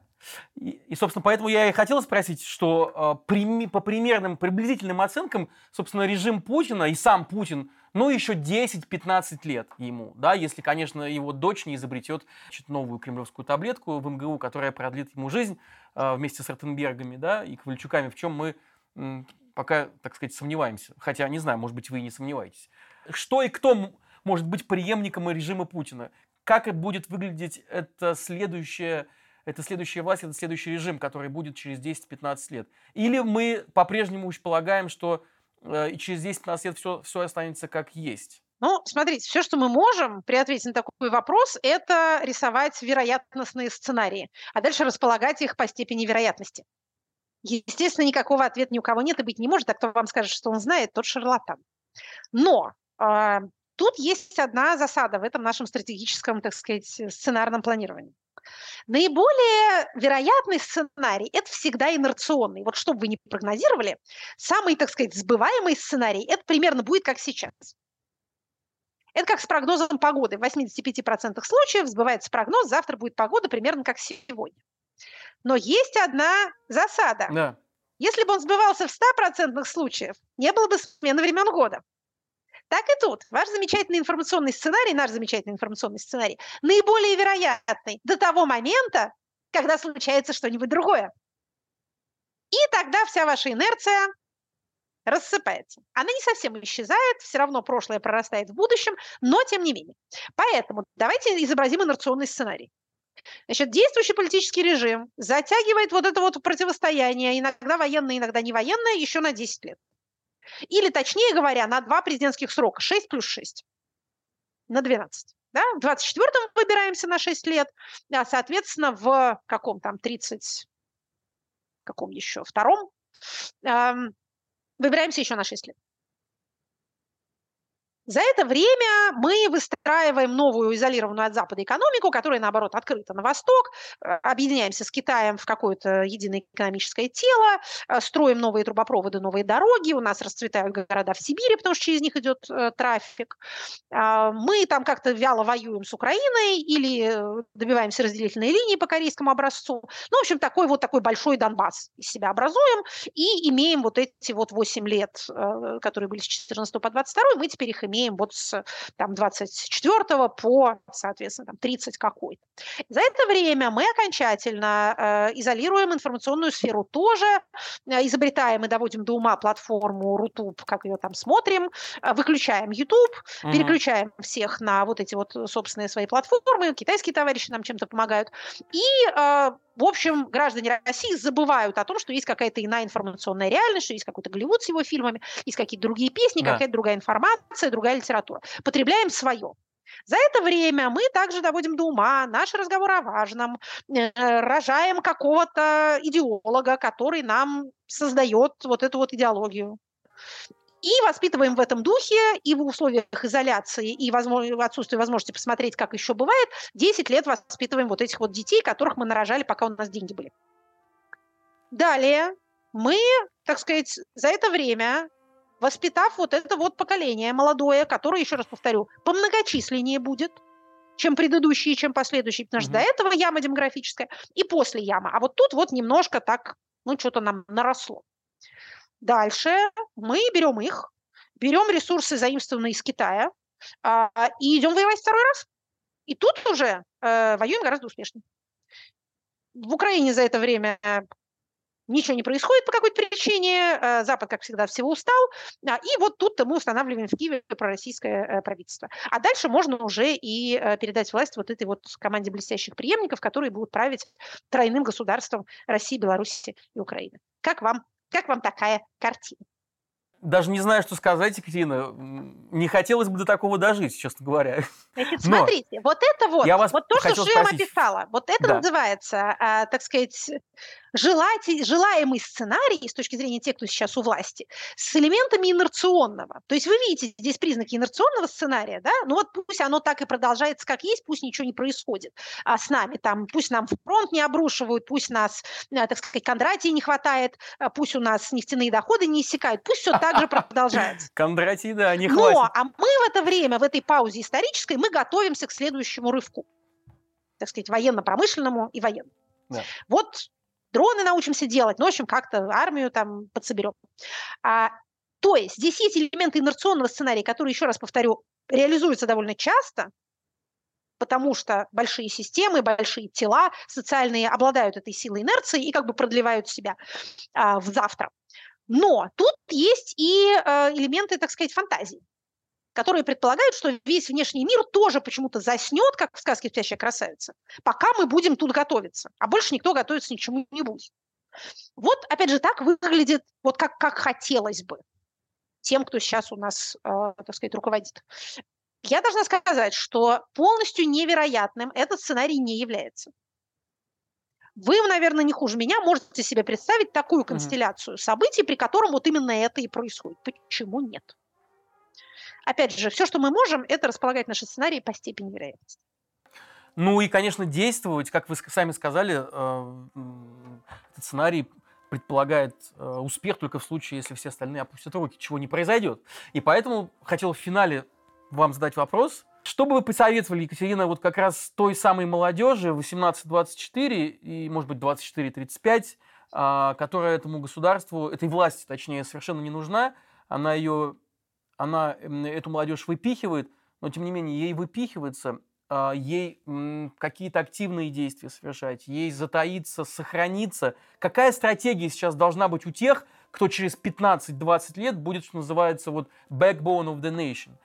И, собственно, поэтому я и хотел спросить, что э, по примерным, приблизительным оценкам, собственно, режим Путина и сам Путин, ну, еще 10-15 лет ему, да, если, конечно, его дочь не изобретет значит, новую кремлевскую таблетку в МГУ, которая продлит ему жизнь э, вместе с Ротенбергами, да, и Ковальчуками, в чем мы э, пока, так сказать, сомневаемся. Хотя, не знаю, может быть, вы и не сомневаетесь. Что и кто может быть преемником режима Путина? Как будет выглядеть это следующее это следующая власть, это следующий режим, который будет через 10-15 лет. Или мы по-прежнему полагаем, что э, через 10-15 лет все, все останется как есть. Ну, смотрите, все, что мы можем при ответе на такой вопрос, это рисовать вероятностные сценарии, а дальше располагать их по степени вероятности. Естественно, никакого ответа ни у кого нет и быть не может, а кто вам скажет, что он знает, тот шарлатан. Но э, тут есть одна засада в этом нашем стратегическом, так сказать, сценарном планировании. Наиболее вероятный сценарий – это всегда инерционный. Вот что бы вы ни прогнозировали, самый, так сказать, сбываемый сценарий – это примерно будет как сейчас. Это как с прогнозом погоды. В 85% случаев сбывается прогноз, завтра будет погода примерно как сегодня. Но есть одна засада. Да. Если бы он сбывался в 100% случаев, не было бы смены времен года. Так и тут. Ваш замечательный информационный сценарий, наш замечательный информационный сценарий, наиболее вероятный до того момента, когда случается что-нибудь другое. И тогда вся ваша инерция рассыпается. Она не совсем исчезает, все равно прошлое прорастает в будущем, но тем не менее. Поэтому давайте изобразим инерционный сценарий. Значит, действующий политический режим затягивает вот это вот противостояние, иногда военное, иногда не военное, еще на 10 лет. Или, точнее говоря, на два президентских срока, 6 плюс 6, на 12. Да? В 24-м выбираемся на 6 лет, а, соответственно, в каком там 30, каком еще, втором, эм, выбираемся еще на 6 лет. За это время мы выстраиваем новую изолированную от Запада экономику, которая, наоборот, открыта на восток, э, объединяемся с Китаем в какое-то единое экономическое тело, э, строим новые трубопроводы, новые дороги, у нас расцветают города в Сибири, потому что через них идет э, трафик. А, мы там как-то вяло воюем с Украиной или добиваемся разделительной линии по корейскому образцу. Ну, в общем, такой вот такой большой Донбасс из себя образуем и имеем вот эти вот 8 лет, которые были с 14 по 22, мы теперь их имеем имеем вот с там, 24 по, соответственно, там, 30 какой-то. За это время мы окончательно э, изолируем информационную сферу тоже, э, изобретаем и доводим до ума платформу Рутуб, как ее там смотрим, э, выключаем YouTube, угу. переключаем всех на вот эти вот собственные свои платформы, китайские товарищи нам чем-то помогают, и э, в общем, граждане России забывают о том, что есть какая-то иная информационная реальность, что есть какой-то Голливуд с его фильмами, есть какие-то другие песни, да. какая-то другая информация, другая литература. Потребляем свое. За это время мы также доводим до ума наш разговор о важном, э, рожаем какого-то идеолога, который нам создает вот эту вот идеологию. И воспитываем в этом духе, и в условиях изоляции, и возможно, отсутствия возможности посмотреть, как еще бывает, 10 лет воспитываем вот этих вот детей, которых мы нарожали, пока у нас деньги были. Далее мы, так сказать, за это время, воспитав вот это вот поколение молодое, которое, еще раз повторю, помногочисленнее будет, чем предыдущие, чем последующие, потому что угу. до этого яма демографическая, и после яма. А вот тут вот немножко так, ну, что-то нам наросло. Дальше мы берем их, берем ресурсы, заимствованные из Китая, а, и идем воевать второй раз. И тут уже э, воюем гораздо успешнее. В Украине за это время ничего не происходит по какой-то причине, э, Запад, как всегда, всего устал, а, и вот тут-то мы устанавливаем в Киеве пророссийское э, правительство. А дальше можно уже и э, передать власть вот этой вот команде блестящих преемников, которые будут править тройным государством России, Беларуси и Украины. Как вам как вам такая картина? Даже не знаю, что сказать, Екатерина. Не хотелось бы до такого дожить, честно говоря. Значит, смотрите, Но вот это вот, я вас вот то, что Шиам описала, вот это да. называется, а, так сказать, желать, желаемый сценарий с точки зрения тех, кто сейчас у власти, с элементами инерционного. То есть вы видите здесь признаки инерционного сценария, да? Ну вот пусть оно так и продолжается, как есть, пусть ничего не происходит а с нами, там, пусть нам фронт не обрушивают, пусть нас, э, так сказать, Кондратии не хватает, а пусть у нас нефтяные доходы не иссякают, пусть все так же продолжается. *laughs* Кондратии, да, не хватит. Но, а мы в это время, в этой паузе исторической, мы готовимся к следующему рывку, так сказать, военно-промышленному и военному. Да. Вот дроны научимся делать, ну, в общем, как-то армию там подсоберем. А, то есть здесь есть элементы инерционного сценария, которые, еще раз повторю, реализуются довольно часто, потому что большие системы, большие тела социальные обладают этой силой инерции и как бы продлевают себя а, в завтра. Но тут есть и э, элементы, так сказать, фантазии которые предполагают, что весь внешний мир тоже почему-то заснет, как в сказке «Спящая красавица», пока мы будем тут готовиться, а больше никто готовиться ни чему не будет. Вот, опять же, так выглядит, вот как, как хотелось бы тем, кто сейчас у нас, э, так сказать, руководит. Я должна сказать, что полностью невероятным этот сценарий не является. Вы, наверное, не хуже меня можете себе представить такую констелляцию mm-hmm. событий, при котором вот именно это и происходит. Почему нет? Опять же, все, что мы можем, это располагать наши сценарии по степени вероятности. Ну и, конечно, действовать, как вы сами сказали, э, этот сценарий предполагает э, успех только в случае, если все остальные опустят руки, чего не произойдет. И поэтому хотел в финале вам задать вопрос. Что бы вы посоветовали, Екатерина, вот как раз той самой молодежи 18-24 и, может быть, 24-35, а, которая этому государству, этой власти, точнее, совершенно не нужна, она ее она эту молодежь выпихивает, но тем не менее ей выпихивается, а, ей какие-то активные действия совершать, ей затаиться, сохраниться. Какая стратегия сейчас должна быть у тех, кто через 15-20 лет будет, что называется, вот backbone of the nation –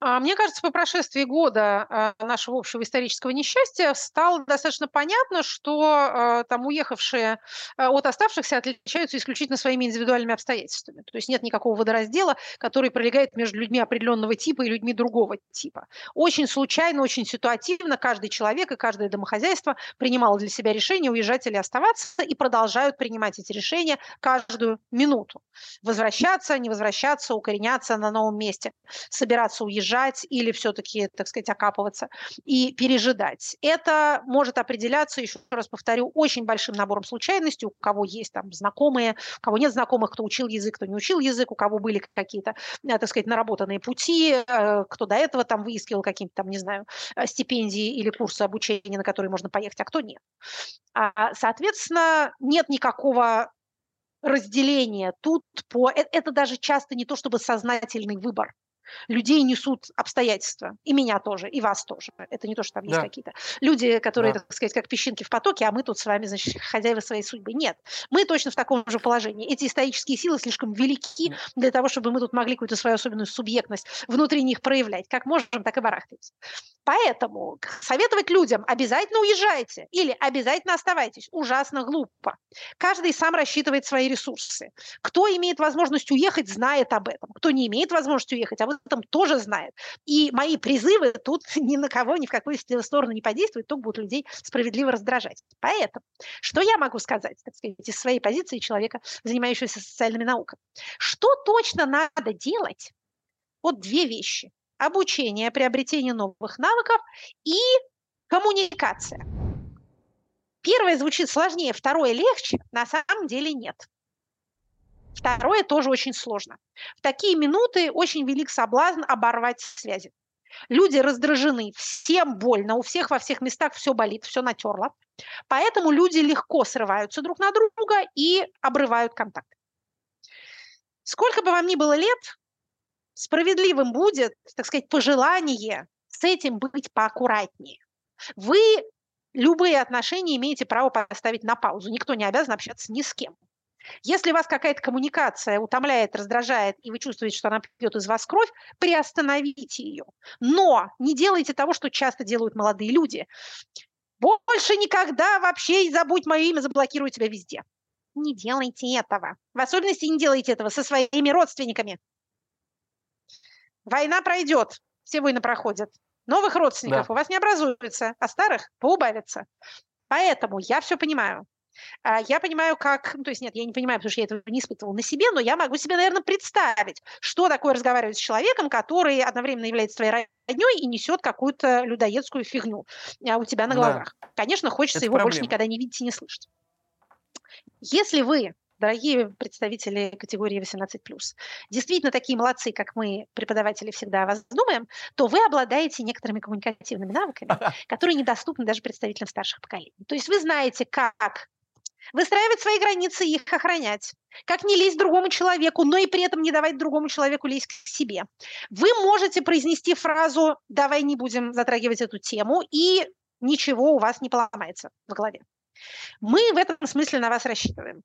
мне кажется, по прошествии года а, нашего общего исторического несчастья стало достаточно понятно, что а, там уехавшие от оставшихся отличаются исключительно своими индивидуальными обстоятельствами. То есть нет никакого водораздела, который пролегает между людьми определенного типа и людьми другого типа. Очень случайно, очень ситуативно каждый человек и каждое домохозяйство принимало для себя решение уезжать или оставаться и продолжают принимать эти решения каждую минуту. Возвращаться, не возвращаться, укореняться на новом месте, собираться уезжать бежать или все-таки, так сказать, окапываться и пережидать. Это может определяться, еще раз повторю, очень большим набором случайностей, у кого есть там знакомые, у кого нет знакомых, кто учил язык, кто не учил язык, у кого были какие-то, э, так сказать, наработанные пути, э, кто до этого там выискивал какие-то там, не знаю, э, стипендии или курсы обучения, на которые можно поехать, а кто нет. А, соответственно, нет никакого разделения тут по... Это даже часто не то чтобы сознательный выбор людей несут обстоятельства. И меня тоже, и вас тоже. Это не то, что там да. есть какие-то люди, которые, да. так сказать, как песчинки в потоке, а мы тут с вами, значит, хозяева своей судьбы. Нет, мы точно в таком же положении. Эти исторические силы слишком велики для того, чтобы мы тут могли какую-то свою особенную субъектность внутри них проявлять. Как можем, так и барахтаемся. Поэтому советовать людям обязательно уезжайте или обязательно оставайтесь ужасно глупо. Каждый сам рассчитывает свои ресурсы. Кто имеет возможность уехать, знает об этом. Кто не имеет возможности уехать, об этом тоже знает. И мои призывы тут *laughs* ни на кого, ни в какую сторону не подействуют, только будут людей справедливо раздражать. Поэтому, что я могу сказать, так сказать, из своей позиции человека, занимающегося социальными науками? Что точно надо делать? Вот две вещи. Обучение, приобретение новых навыков и коммуникация. Первое звучит сложнее, второе легче, на самом деле нет. Второе тоже очень сложно. В такие минуты очень велик соблазн оборвать связи. Люди раздражены, всем больно, у всех во всех местах все болит, все натерло. Поэтому люди легко срываются друг на друга и обрывают контакт. Сколько бы вам ни было лет, справедливым будет, так сказать, пожелание с этим быть поаккуратнее. Вы любые отношения имеете право поставить на паузу. Никто не обязан общаться ни с кем. Если вас какая-то коммуникация утомляет, раздражает, и вы чувствуете, что она пьет из вас кровь, приостановите ее. Но не делайте того, что часто делают молодые люди. Больше никогда вообще забудь мое имя, заблокирую тебя везде. Не делайте этого. В особенности не делайте этого со своими родственниками. Война пройдет, все войны проходят. Новых родственников да. у вас не образуется, а старых поубавится. Поэтому я все понимаю. А, я понимаю, как... Ну, то есть нет, я не понимаю, потому что я этого не испытывала на себе, но я могу себе, наверное, представить, что такое разговаривать с человеком, который одновременно является твоей родней и несет какую-то людоедскую фигню а, у тебя на глазах. Да. Конечно, хочется Это его проблема. больше никогда не видеть и не слышать. Если вы дорогие представители категории 18+, действительно такие молодцы, как мы, преподаватели, всегда о вас думаем, то вы обладаете некоторыми коммуникативными навыками, *laughs* которые недоступны даже представителям старших поколений. То есть вы знаете, как выстраивать свои границы и их охранять. Как не лезть другому человеку, но и при этом не давать другому человеку лезть к себе. Вы можете произнести фразу «давай не будем затрагивать эту тему», и ничего у вас не поломается в голове. Мы в этом смысле на вас рассчитываем.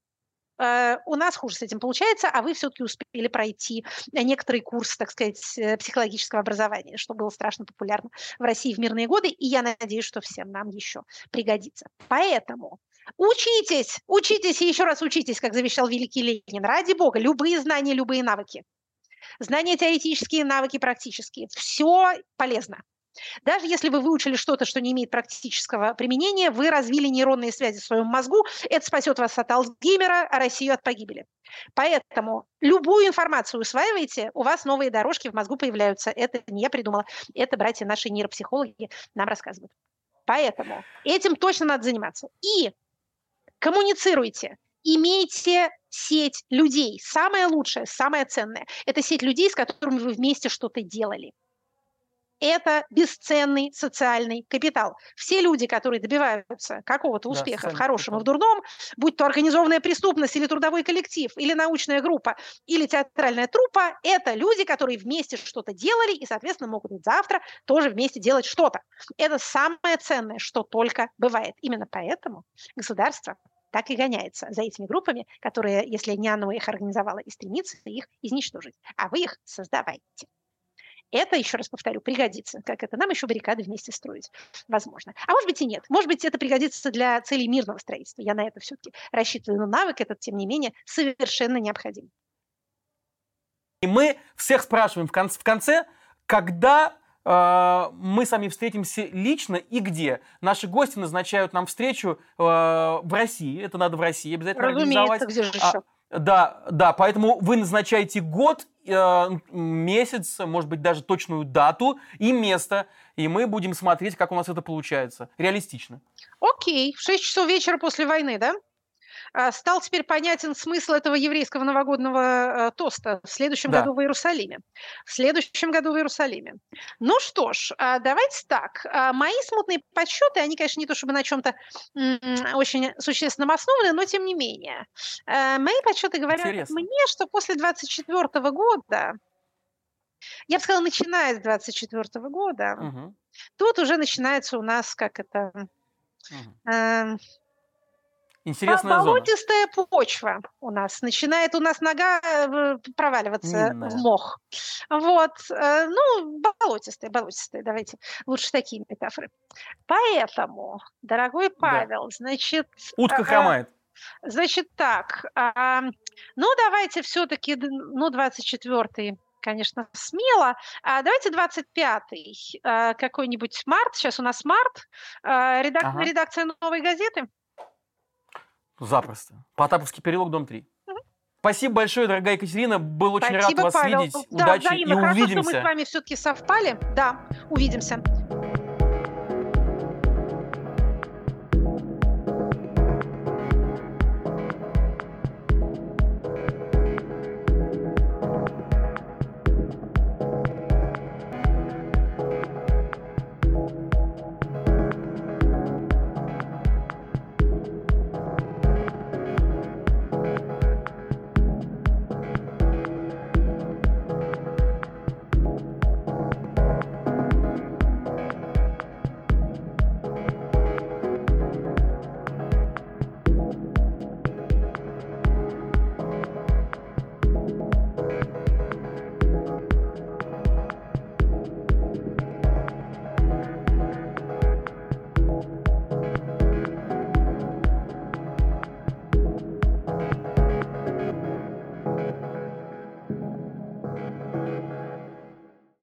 Э, у нас хуже с этим получается, а вы все-таки успели пройти некоторый курс, так сказать, э, психологического образования, что было страшно популярно в России в мирные годы, и я надеюсь, что всем нам еще пригодится. Поэтому Учитесь, учитесь и еще раз учитесь, как завещал великий Ленин. Ради бога, любые знания, любые навыки. Знания теоретические, навыки практические. Все полезно. Даже если вы выучили что-то, что не имеет практического применения, вы развили нейронные связи в своем мозгу, это спасет вас от Алцгеймера, а Россию от погибели. Поэтому любую информацию усваиваете, у вас новые дорожки в мозгу появляются. Это не я придумала, это братья наши нейропсихологи нам рассказывают. Поэтому этим точно надо заниматься. И коммуницируйте, имейте сеть людей. Самое лучшее, самое ценное – это сеть людей, с которыми вы вместе что-то делали. это бесценный социальный капитал. Все люди, которые добиваются какого-то Да, успеха в социальный хорошем и в дурном, будь то организованная преступность или трудовой коллектив, или научная группа, или театральная труппа, это люди, которые вместе что-то делали и, соответственно, могут и завтра тоже вместе делать что-то. Это самое ценное, что только бывает. Именно поэтому государство так и гоняется за этими группами, которые, если не оно их организовало, и стремится их изничтожить. А вы их создавайте. Это, еще раз повторю, пригодится. Как это? Нам еще баррикады вместе строить. Возможно. А может быть и нет. Может быть, это пригодится для целей мирного строительства. Я на это все-таки рассчитываю. Но навык этот, тем не менее, совершенно необходим. И мы всех спрашиваем в конце, в конце когда мы с вами встретимся лично и где. Наши гости назначают нам встречу э, в России. Это надо в России обязательно организовать. Разумеется, где же А, еще? Да, да, поэтому вы назначаете год, месяц, может быть, даже точную дату и место, и мы будем смотреть, как у нас это получается. Реалистично. Окей, в 6 часов вечера после войны, да? А, Стал теперь понятен смысл этого еврейского новогоднего э, тоста в следующем Да. году в Иерусалиме. В следующем году в Иерусалиме. Ну что ж, а, давайте так. А, Мои смутные подсчеты, они, конечно, не то чтобы на чем-то очень существенном основаны, но тем не менее. Мои подсчеты говорят Интересно. мне, что после 24 года, я бы сказала, начиная с 24 года, Мгм, тут уже начинается у нас, как это, эм, Интересная Бо- зона. Болотистая почва у нас. Начинает у нас нога э, проваливаться Минная. в мох. Вот. э, Ну, болотистая, болотистая. Давайте лучше такие метафоры. Поэтому, дорогой Павел, значит... Утка а, хромает. Значит так, а, ну давайте все-таки, ну 24 конечно, смело. А давайте 25-й, а, какой-нибудь март, сейчас у нас март, а, редак- Ага. редакция «Новой газеты». Запросто. Потаповский переулок, дом 3. Мгм. Спасибо большое, дорогая Екатерина. Был очень Спасибо, рад вас Павел. видеть. Да, Удачи и взаимно. Хорошо, что мы увидимся. с вами все-таки совпали. Да, увидимся.